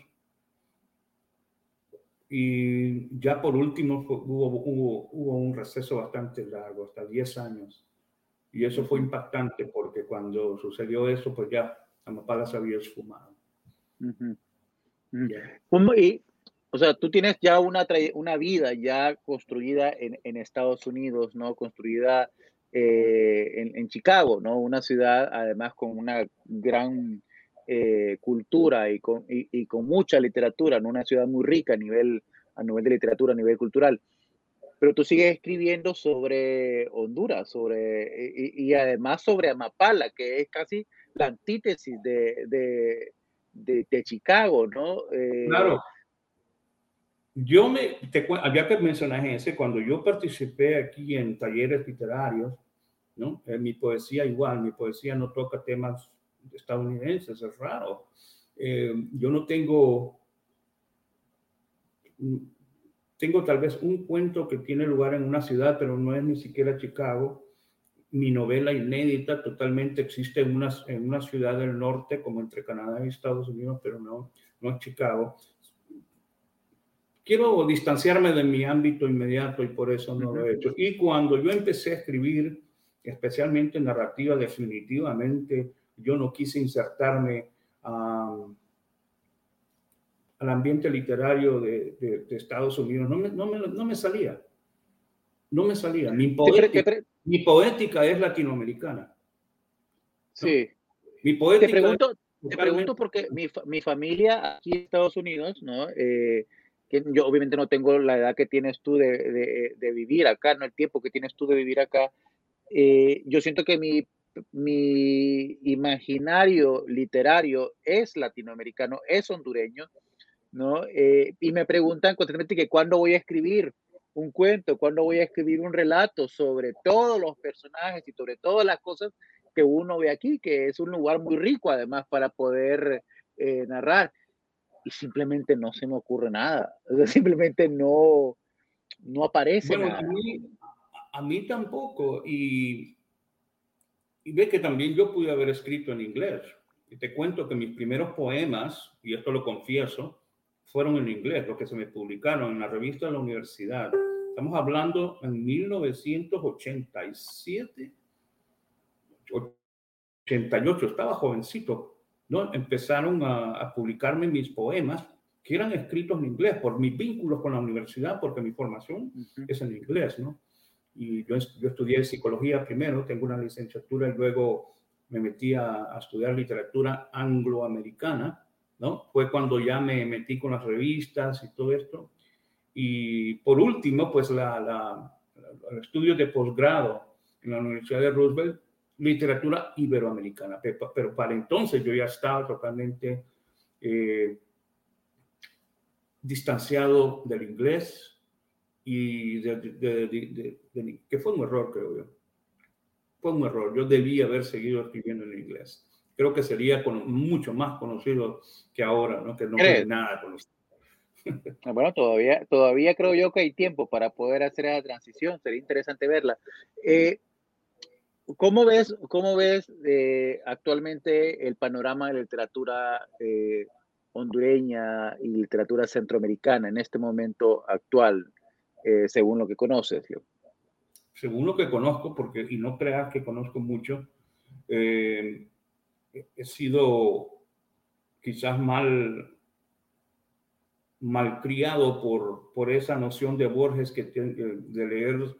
Y ya por último hubo, hubo, hubo un receso bastante largo, hasta 10 años. Y eso fue impactante porque cuando sucedió eso, pues ya Amapala se había esfumado. y, o sea, tú tienes ya una, una vida ya construida en, en Estados Unidos, ¿no? Construida eh, en, en, Chicago, ¿no? Una ciudad además con una gran eh, cultura y con, y, con, mucha literatura, ¿no? Una ciudad muy rica a nivel, a nivel de literatura, a nivel cultural. Pero tú sigues escribiendo sobre Honduras, sobre, y, y además sobre Amapala, que es casi la antítesis de, de, de, de Chicago, ¿no? Eh, claro yo me, te, había que mencionar ese, cuando yo participé aquí en talleres literarios, ¿no? En mi poesía igual, mi poesía no toca temas estadounidenses, es raro. Eh, yo no tengo, tengo tal vez un cuento que tiene lugar en una ciudad, pero no es ni siquiera Chicago, mi novela inédita totalmente existe en una, en una ciudad del norte, como entre Canadá y Estados Unidos, pero no, no en Chicago. Quiero distanciarme de mi ámbito inmediato y por eso no lo he hecho. Y cuando yo empecé a escribir, especialmente narrativa, definitivamente yo no quise insertarme al ambiente literario de, de, Estados Unidos. No me, no, me, no me, salía. No me salía. Mi poética, mi poética es latinoamericana. Sí. Mi poética. Te pregunto, te pregunto porque mi, mi, familia aquí en Estados Unidos, ¿no? Eh, que yo obviamente no tengo la edad que tienes tú de, de, de, vivir acá, no el tiempo que tienes tú de vivir acá. Eh, yo siento que mi mi imaginario literario es latinoamericano, es hondureño, ¿no? Eh, y me preguntan constantemente que cuándo voy a escribir un cuento, cuándo voy a escribir un relato sobre todos los personajes y sobre todas las cosas que uno ve aquí, que es un lugar muy rico además para poder eh, narrar. Y simplemente no se me ocurre nada, simplemente no, no aparece nada. A mí, a mí tampoco, y y ve que también yo pude haber escrito en inglés. Y te cuento que mis primeros poemas, y esto lo confieso, fueron en inglés, los que se me publicaron en la revista de la universidad. Estamos hablando en 1987, 88, estaba jovencito, ¿no? Empezaron a, a publicarme mis poemas que eran escritos en inglés por mis vínculos con la universidad, porque mi formación es en inglés, ¿no? Y yo, yo, estudié psicología primero, tengo una licenciatura y luego me metí a, estudiar literatura angloamericana, ¿no? Fue cuando ya me metí con las revistas y todo esto. Y por último, pues la, la, el estudio de posgrado en la Universidad de Roosevelt, literatura iberoamericana. Pero, pero para entonces yo ya estaba totalmente eh, distanciado del inglés, y de, que fue un error, creo yo. Fue un error. Yo debía haber seguido escribiendo en inglés. Creo que sería con, mucho más conocido que ahora, ¿no? que no hay nada conocido. *laughs* Ah, bueno, todavía, todavía creo yo que hay tiempo para poder hacer esa transición. Sería interesante verla. Eh, ¿Cómo ves, cómo ves eh, actualmente el panorama de la literatura eh, hondureña y literatura centroamericana en este momento actual? Eh, según lo que conoces. Según lo que conozco, porque, y no creas que conozco mucho, eh, he sido quizás mal malcriado por, por esa noción de Borges que de leer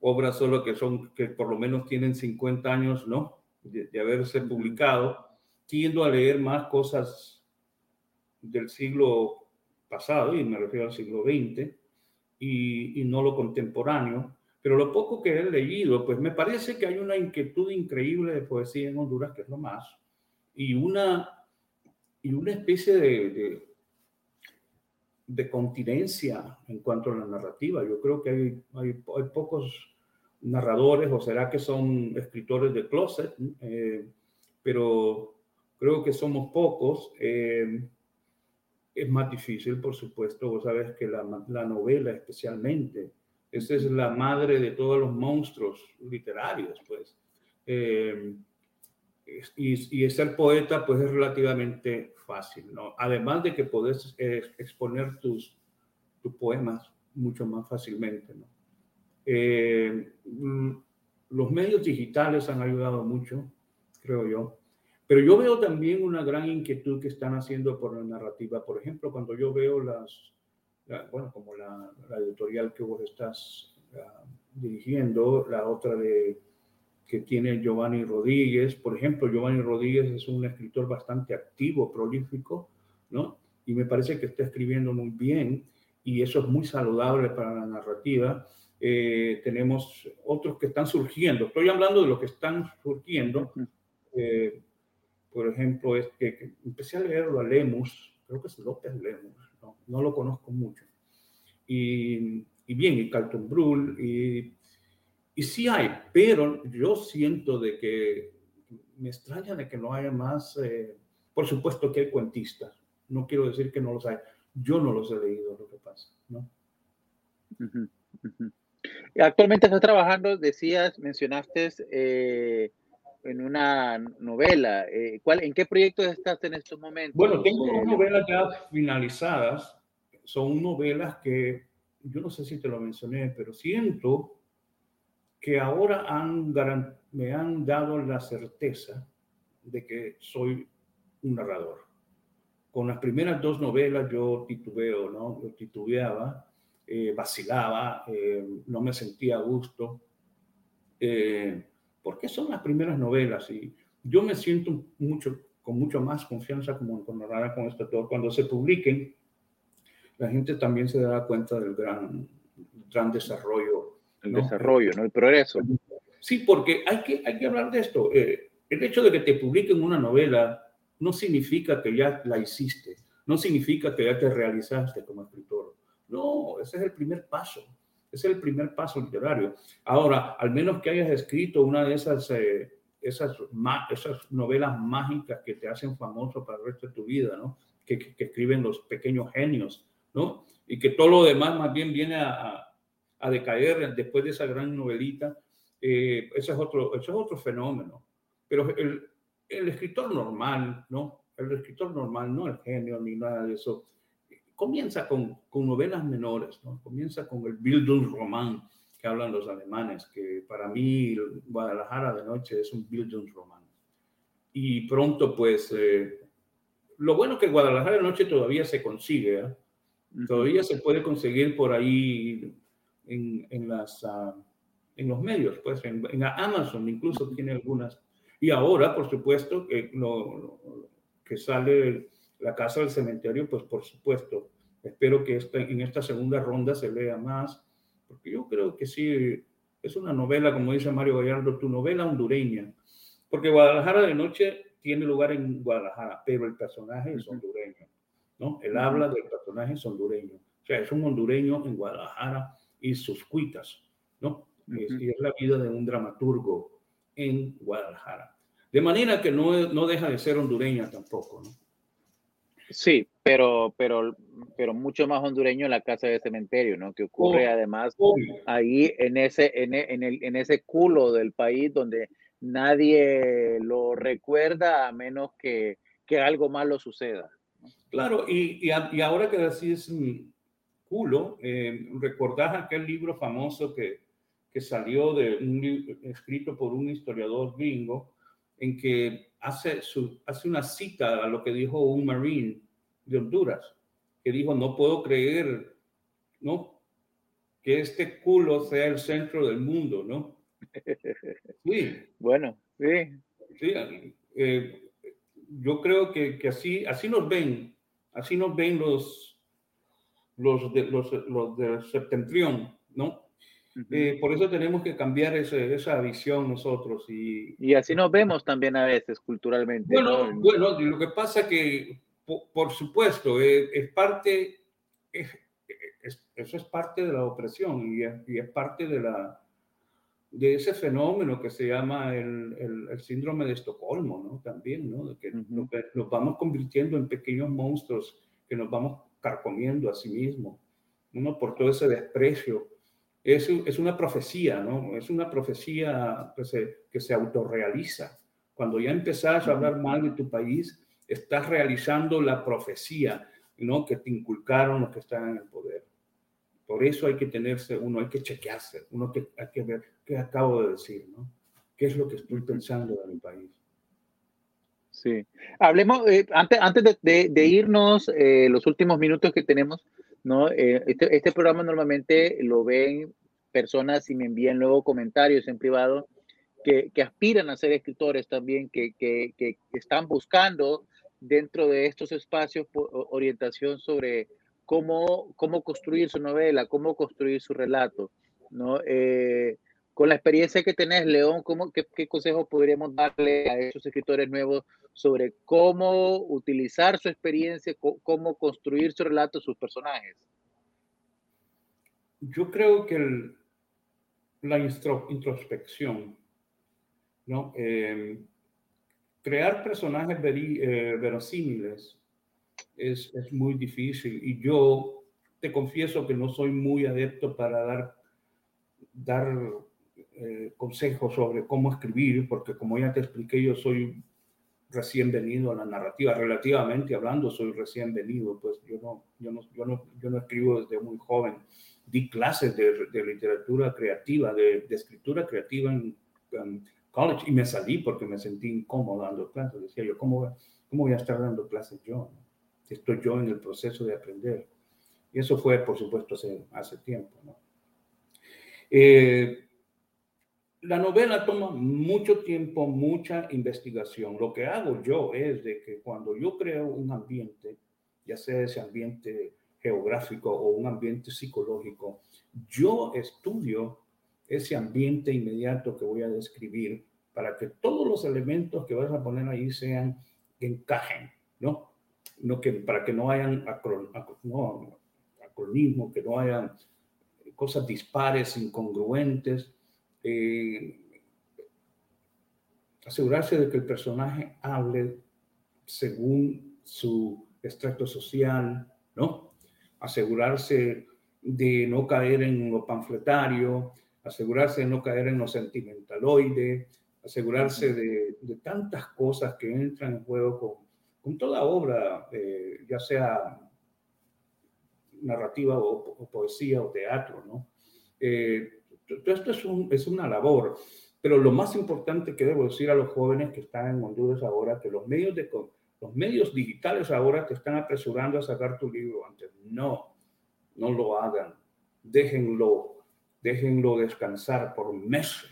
obras solo que son que por lo menos tienen 50 años, ¿no? De, de haberse publicado, tiendo a leer más cosas del siglo pasado, y me refiero al siglo XX, y, no lo contemporáneo, pero lo poco que he leído, pues me parece que hay una inquietud increíble de poesía en Honduras, que es lo más, y una, y una especie de, de, de continencia en cuanto a la narrativa. Yo creo que hay, hay, pocos narradores, o será que son escritores de closet, eh, pero creo que somos pocos. Eh, es más difícil, por supuesto, vos sabes que la, la novela especialmente, esa es la madre de todos los monstruos literarios, pues. Eh, y, y, ser poeta, pues es relativamente fácil, ¿no? Además de que eh, exponer tus, tus poemas mucho más fácilmente, ¿no? Eh, mm, los medios digitales han ayudado mucho, creo yo. Pero yo veo también una gran inquietud que están haciendo por la narrativa. Por ejemplo, cuando yo veo las, bueno, como la, editorial que vos estás ah, dirigiendo, la otra de que tiene Giovanni Rodríguez. Por ejemplo, Giovanni Rodríguez es un escritor bastante activo, prolífico, ¿no? Y me parece que está escribiendo muy bien y eso es muy saludable para la narrativa. Eh, tenemos otros que están surgiendo. Estoy hablando de los que están surgiendo. Eh, por ejemplo, es que, empecé a leerlo a Lemus, creo que es López Lemus, no, no lo conozco mucho. Y, y bien, y Carlton Brühl, y, y sí hay, pero yo siento de que me extraña de que no haya más, eh, por supuesto que hay cuentistas, no quiero decir que no los hay, yo no los he leído, lo que pasa, ¿no? Actualmente estás trabajando, decías, mencionaste eh, en una novela. Eh, ¿cuál, ¿En qué proyectos estás en estos momentos? Bueno, tengo dos novelas ya finalizadas. Son novelas que, yo no sé si te lo mencioné, pero siento que ahora han, me han dado la certeza de que soy un narrador. Con las primeras dos novelas yo titubeo, ¿no? Yo titubeaba, eh, vacilaba, eh, no me sentía a gusto, eh, porque son las primeras novelas y yo me siento mucho, con mucho más confianza como narrar con este autor. Cuando se publiquen, la gente también se dará cuenta del gran, gran desarrollo. El desarrollo, ¿no? El progreso. Sí, porque hay que, hay que hablar de esto. el hecho de que te publiquen una novela no significa que ya la hiciste, no significa que ya te realizaste como escritor. No, ese es el primer paso, es el primer paso literario. Ahora, al menos que hayas escrito una de esas, eh, esas, novelas mágicas que te hacen famoso para el resto de tu vida, ¿no? Que, escriben los pequeños genios, ¿no? Y que todo lo demás más bien viene a, a, decaer después de esa gran novelita. Eh, ese, es otro, ese es otro fenómeno. Pero el, el escritor normal, ¿no? El escritor normal, no el genio ni nada de eso, comienza con, con novelas menores, ¿no? Comienza con el Bildungsroman que hablan los alemanes, que para mí Guadalajara de noche es un Bildungsroman. Y pronto, pues, eh, lo bueno que Guadalajara de noche todavía se consigue, ¿eh? todavía se puede conseguir por ahí en, en las, uh, en los medios, pues, en, en Amazon incluso tiene algunas y ahora, por supuesto, que, que sale la casa del cementerio, pues por supuesto, espero que esta, en esta segunda ronda se lea más, porque yo creo que sí, es una novela, como dice Mario Gallardo, tu novela hondureña, porque Guadalajara de noche tiene lugar en Guadalajara, pero el personaje es hondureño, ¿no? El habla del personaje es hondureño, o sea, es un hondureño en Guadalajara y sus cuitas, ¿no? y es la vida de un dramaturgo en Guadalajara. De manera que no, no deja de ser hondureña tampoco, ¿no? Sí, pero, pero, pero mucho más hondureño en la casa de cementerio, ¿no? Que ocurre además ahí en ese, en, en, el, en ese culo del país donde nadie lo recuerda a menos que, que algo malo suceda. Claro, y, y, ahora que decís culo, eh, recordás aquel libro famoso que, que salió de un escrito por un historiador gringo en que hace, su, hace una cita a lo que dijo un marine de Honduras, que dijo, no puedo creer, ¿no? Que este culo sea el centro del mundo, ¿no? *laughs* Sí. Bueno, sí. Sí, eh, yo creo que, que, así, así nos ven, así nos ven los, los, de, los, los del septentrión, ¿no? Eh, por eso tenemos que cambiar esa visión nosotros. Y, y así nos vemos también a veces culturalmente. Bueno, bueno lo que pasa que, por, supuesto, eh, es, parte, es, eso es parte de la opresión y es, y es, parte de, la, de ese fenómeno que se llama el, el, síndrome de Estocolmo, ¿no? También, ¿no? De que nos, nos, vamos convirtiendo en pequeños monstruos que nos vamos carcomiendo a sí mismos, uno por todo ese desprecio es, es una profecía, ¿no? Es una profecía que se, que se autorrealiza. Cuando ya empezás a hablar mal de tu país, estás realizando la profecía, ¿no? Que te inculcaron los que están en el poder. Por eso hay que tenerse, uno hay que chequearse, uno que, hay que ver qué acabo de decir, ¿no? ¿Qué es lo que estoy pensando de mi país? Sí. Hablemos, eh, antes, antes de, de, irnos, eh, los últimos minutos que tenemos, ¿no? Eh, este, este, programa normalmente lo ven personas y me envían luego comentarios en privado que, que aspiran a ser escritores también, que, que, que, están buscando dentro de estos espacios orientación sobre cómo, cómo construir su novela, cómo construir su relato, ¿no? Eh, con la experiencia que tenés, León, ¿cómo, qué, qué consejos podríamos darle a esos escritores nuevos sobre cómo utilizar su experiencia, cómo construir su relato, sus personajes? Yo creo que la introspección, ¿no? Eh, crear personajes eh, verosímiles es, es muy difícil y yo te confieso que no soy muy adepto para dar dar eh, consejos sobre cómo escribir, porque como ya te expliqué, yo soy recién venido a la narrativa, relativamente hablando, soy recién venido, pues yo no, yo no, yo no, yo no escribo desde muy joven. Di clases de, de literatura creativa, de, de escritura creativa en, en, college y me salí porque me sentí incómodo dando clases. Decía yo, ¿cómo, cómo voy a estar dando clases yo? Estoy yo en el proceso de aprender. Y eso fue, por supuesto, hace, hace tiempo. ¿no? Eh, la novela toma mucho tiempo, mucha investigación. Lo que hago yo es de que cuando yo creo un ambiente, ya sea ese ambiente geográfico o un ambiente psicológico, yo estudio ese ambiente inmediato que voy a describir para que todos los elementos que vas a poner ahí sean encajen, ¿no? no que, para que no hayan acron, que no hayan cosas dispares, incongruentes. Eh, asegurarse de que el personaje hable según su extracto social, ¿no? Asegurarse de no caer en lo panfletario, asegurarse de no caer en lo sentimentaloide, asegurarse de, de tantas cosas que entran en juego con, con toda obra, eh, ya sea narrativa o, poesía o teatro, ¿no? Eh, esto es, un, es una labor, pero lo más importante que debo decir a los jóvenes que están en Honduras ahora, que los medios, de, los medios digitales ahora te están apresurando a sacar tu libro antes. No, no lo hagan. Déjenlo, déjenlo descansar por meses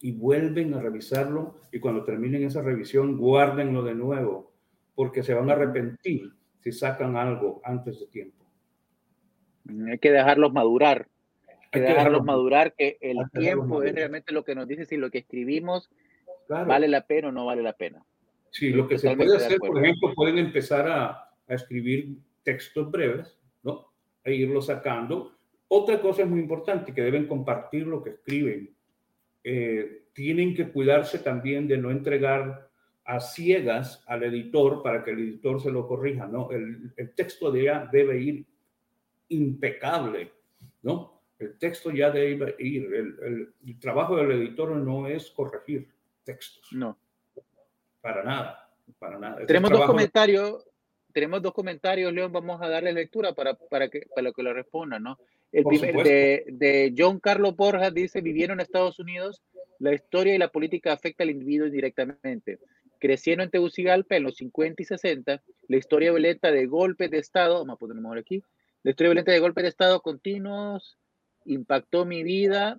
y vuelven a revisarlo y cuando terminen esa revisión, guárdenlo de nuevo porque se van a arrepentir si sacan algo antes de tiempo. Hay que dejarlos madurar. Que, dejarlos, madurar, que el tiempo es realmente lo que nos dice si lo que escribimos vale la pena o no vale la pena. Sí, lo que se puede hacer, por ejemplo, pueden empezar a, a, escribir textos breves, ¿no? E irlo sacando. Otra cosa es muy importante, que deben compartir lo que escriben. Eh, tienen que cuidarse también de no entregar a ciegas al editor para que el editor se lo corrija, ¿no? El, el texto de ya debe ir impecable, ¿no? El texto ya debe ir. El, el, trabajo del editor no es corregir textos. No. Para nada, para nada. Tenemos dos comentarios, tenemos dos comentarios, León, vamos a darle lectura para, para, que, para que lo respondan, ¿no? El primer, de, de John Carlos Borja dice, vivieron en Estados Unidos, la historia y la política afecta al individuo directamente creciendo en Tegucigalpa en los 50 y 60, la historia violenta de golpes de Estado, vamos a ponerlo mejor aquí, la historia violenta de golpes de Estado continuos impactó mi vida,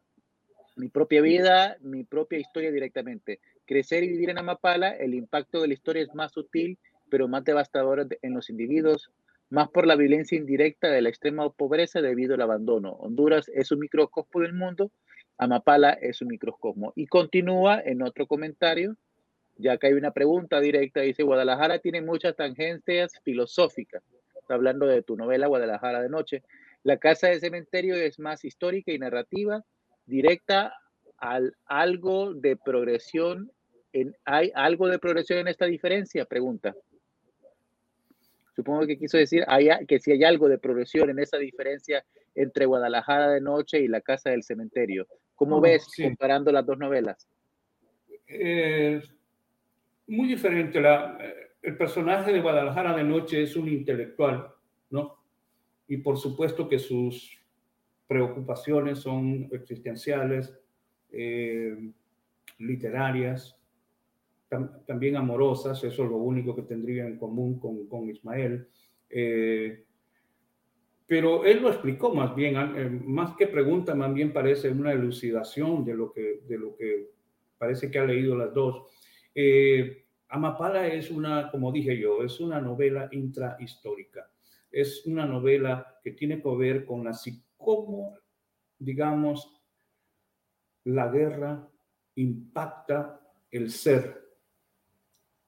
mi propia vida, mi propia historia directamente. Crecer y vivir en Amapala, el impacto de la historia es más sutil, pero más devastador en los individuos, más por la violencia indirecta de la extrema pobreza debido al abandono. Honduras es un microcosmo del mundo, Amapala es un microcosmo. Y continúa en otro comentario, ya que hay una pregunta directa, dice, Guadalajara tiene muchas tangencias filosóficas. Está hablando de tu novela Guadalajara de Noche. La casa de cementerio es más histórica y narrativa, directa al algo de progresión. En, ¿Hay algo de progresión en esta diferencia? Pregunta. Supongo que quiso decir que si hay algo de progresión en esa diferencia entre Guadalajara de Noche y la casa del cementerio. ¿Cómo ves comparando las dos novelas? Eh, muy diferente. La, eh, el personaje de Guadalajara de Noche es un intelectual, ¿no? Y por supuesto que sus preocupaciones son existenciales, eh, literarias, tam, también amorosas, eso es lo único que tendría en común con, con Ismael. Eh, pero él lo explicó más bien, eh, más que pregunta, más bien parece una elucidación de lo que, de lo que parece que ha leído las dos. Amapala es una, como dije yo, es una novela intrahistórica. Es una novela que tiene que ver con así cómo, digamos, la guerra impacta el ser.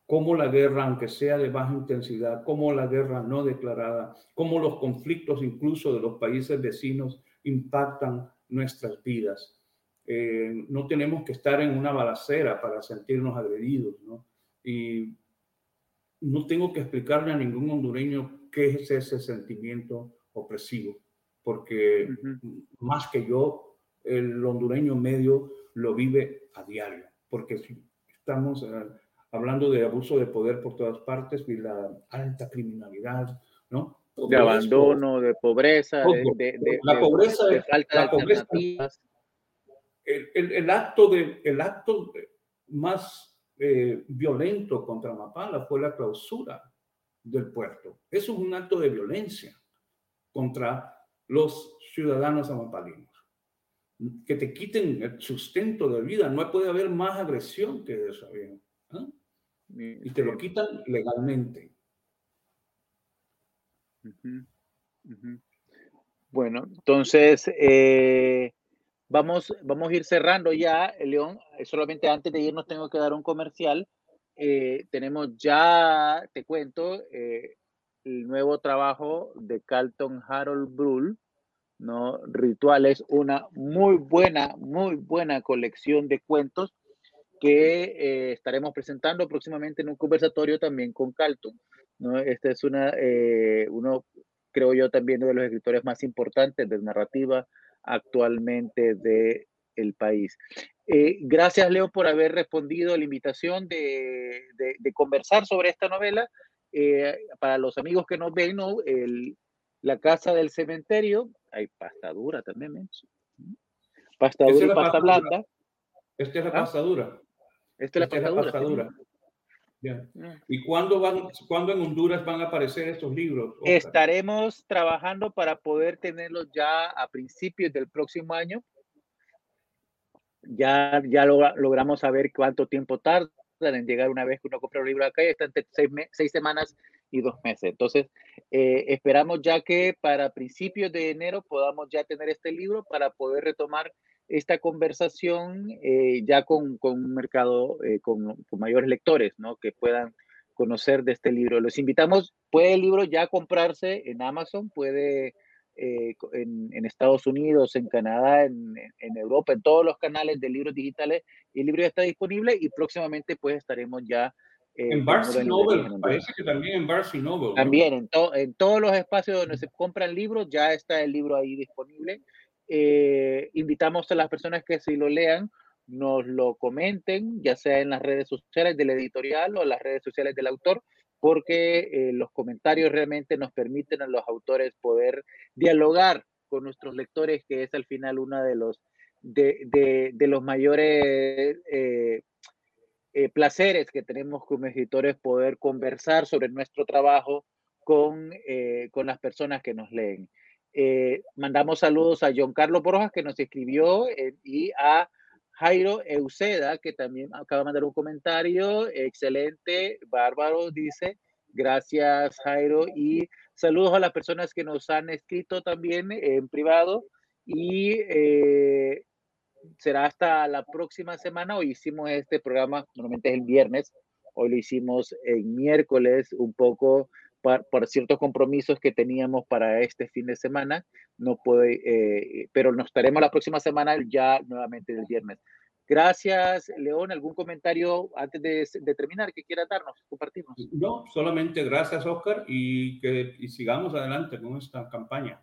Cómo la guerra, aunque sea de baja intensidad, cómo la guerra no declarada, cómo los conflictos incluso de los países vecinos impactan nuestras vidas. Eh, no tenemos que estar en una balacera para sentirnos agredidos, ¿no? Y no tengo que explicarle a ningún hondureño qué es ese sentimiento opresivo, porque uh -huh. más que yo, el hondureño medio lo vive a diario, porque si estamos eh, hablando de abuso de poder por todas partes y la alta criminalidad, ¿no? de abandono, de pobreza, de, la pobreza, de falta de alternativas. El, el, acto de, el acto más eh, violento contra Mapala fue la clausura del puerto. Eso es un acto de violencia contra los ciudadanos amapalinos. Que te quiten el sustento de vida. No puede haber más agresión que eso. ¿eh? Y te lo quitan legalmente. Bueno, entonces eh, vamos, vamos a ir cerrando ya, León. Solamente antes de irnos tengo que dar un comercial. Eh, tenemos ya, te cuento, el nuevo trabajo de Carlton Harold Brull, ¿no? Rituales, una muy buena, muy buena colección de cuentos que eh, estaremos presentando próximamente en un conversatorio también con Carlton. ¿no? Este es una, eh, uno, creo yo, también de los escritores más importantes de narrativa actualmente de el país. Eh, gracias, Leo, por haber respondido a la invitación de, de conversar sobre esta novela. Eh, para los amigos que nos ven, ¿no? El, la casa del cementerio, hay pasta dura también, Pasta dura y pasta blanda. Esta es la ¿Ah? pasta dura. Esta es la pasta, dura. Mm. ¿Y cuándo, van, cuándo en Honduras van a aparecer estos libros? Estaremos trabajando para poder tenerlos ya a principios del próximo año. Ya, ya logramos saber cuánto tiempo tarda en llegar una vez que uno compra un libro acá y está entre seis, seis semanas y dos meses. Entonces, eh, esperamos ya que para principios de enero podamos ya tener este libro para poder retomar esta conversación eh, ya con, con, un mercado eh, con, con, mayores lectores, ¿no? Que puedan conocer de este libro. Los invitamos, puede el libro ya comprarse en Amazon, puede eh, en, Estados Unidos, en Canadá, en, Europa, en todos los canales de libros digitales. el libro ya está disponible y próximamente pues estaremos ya... Eh, en Barnes Noble, parece que también en Barnes Noble. También, en, en todos los espacios donde se compran libros, ya está el libro ahí disponible. Eh, invitamos a las personas que si lo lean, nos lo comenten, ya sea en las redes sociales del editorial o en las redes sociales del autor, porque eh, los comentarios realmente nos permiten a los autores poder dialogar con nuestros lectores, que es al final uno de los, de, los mayores eh, eh, placeres que tenemos como escritores, poder conversar sobre nuestro trabajo con, con las personas que nos leen. mandamos saludos a John Carlos Borjas, que nos escribió, y a Jairo Euseda, que también acaba de mandar un comentario, excelente, bárbaro, dice, gracias Jairo, y saludos a las personas que nos han escrito también en privado, y eh, será hasta la próxima semana, hoy hicimos este programa, normalmente es el viernes, hoy lo hicimos el miércoles, un poco por, ciertos compromisos que teníamos para este fin de semana, no puede, eh, pero nos estaremos la próxima semana ya nuevamente el viernes. Gracias, León. ¿Algún comentario antes de, terminar que quiera darnos, compartirnos? No, solamente gracias, Oscar, y que y sigamos adelante con esta campaña.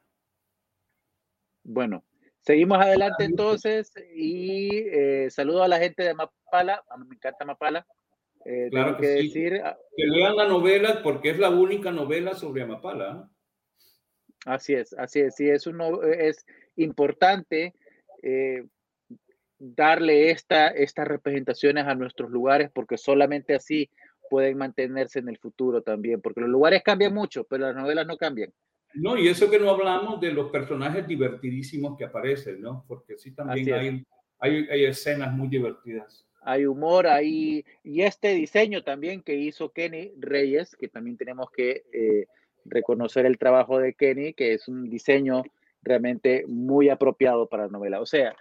Bueno, seguimos adelante entonces y eh, saludo a la gente de Mapala. A mí me encanta Mapala. Eh, claro que, decir. Ah, que lean la novela porque es la única novela sobre Amapala. Así es, así es. Sí, es, es importante eh, darle esta, estas representaciones a nuestros lugares porque solamente así pueden mantenerse en el futuro también, porque los lugares cambian mucho, pero las novelas no cambian. No, y eso que no hablamos de los personajes divertidísimos que aparecen, ¿no? Porque sí también hay, hay, hay escenas muy divertidas hay humor ahí y este diseño también que hizo Kenny Reyes, que también tenemos que eh, reconocer el trabajo de Kenny, que es un diseño realmente muy apropiado para la novela. O sea,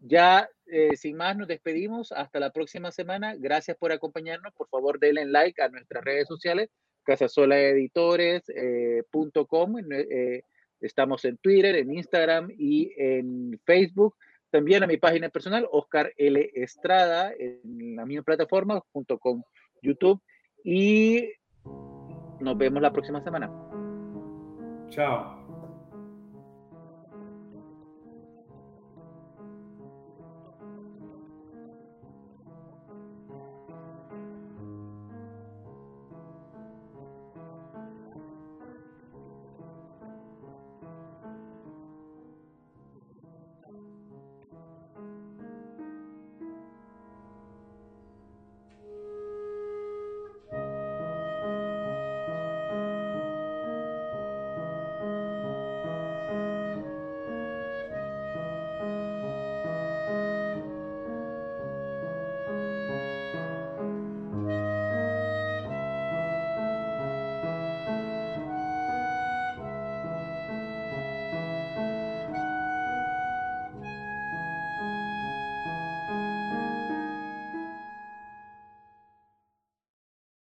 ya eh, sin más nos despedimos, hasta la próxima semana, gracias por acompañarnos, por favor denle like a nuestras redes sociales, casasolaeditores.com, eh, estamos en Twitter, en Instagram y en Facebook también a mi página personal, Oscar L. Estrada, en la misma plataforma, junto con YouTube. Y nos vemos la próxima semana. Chao.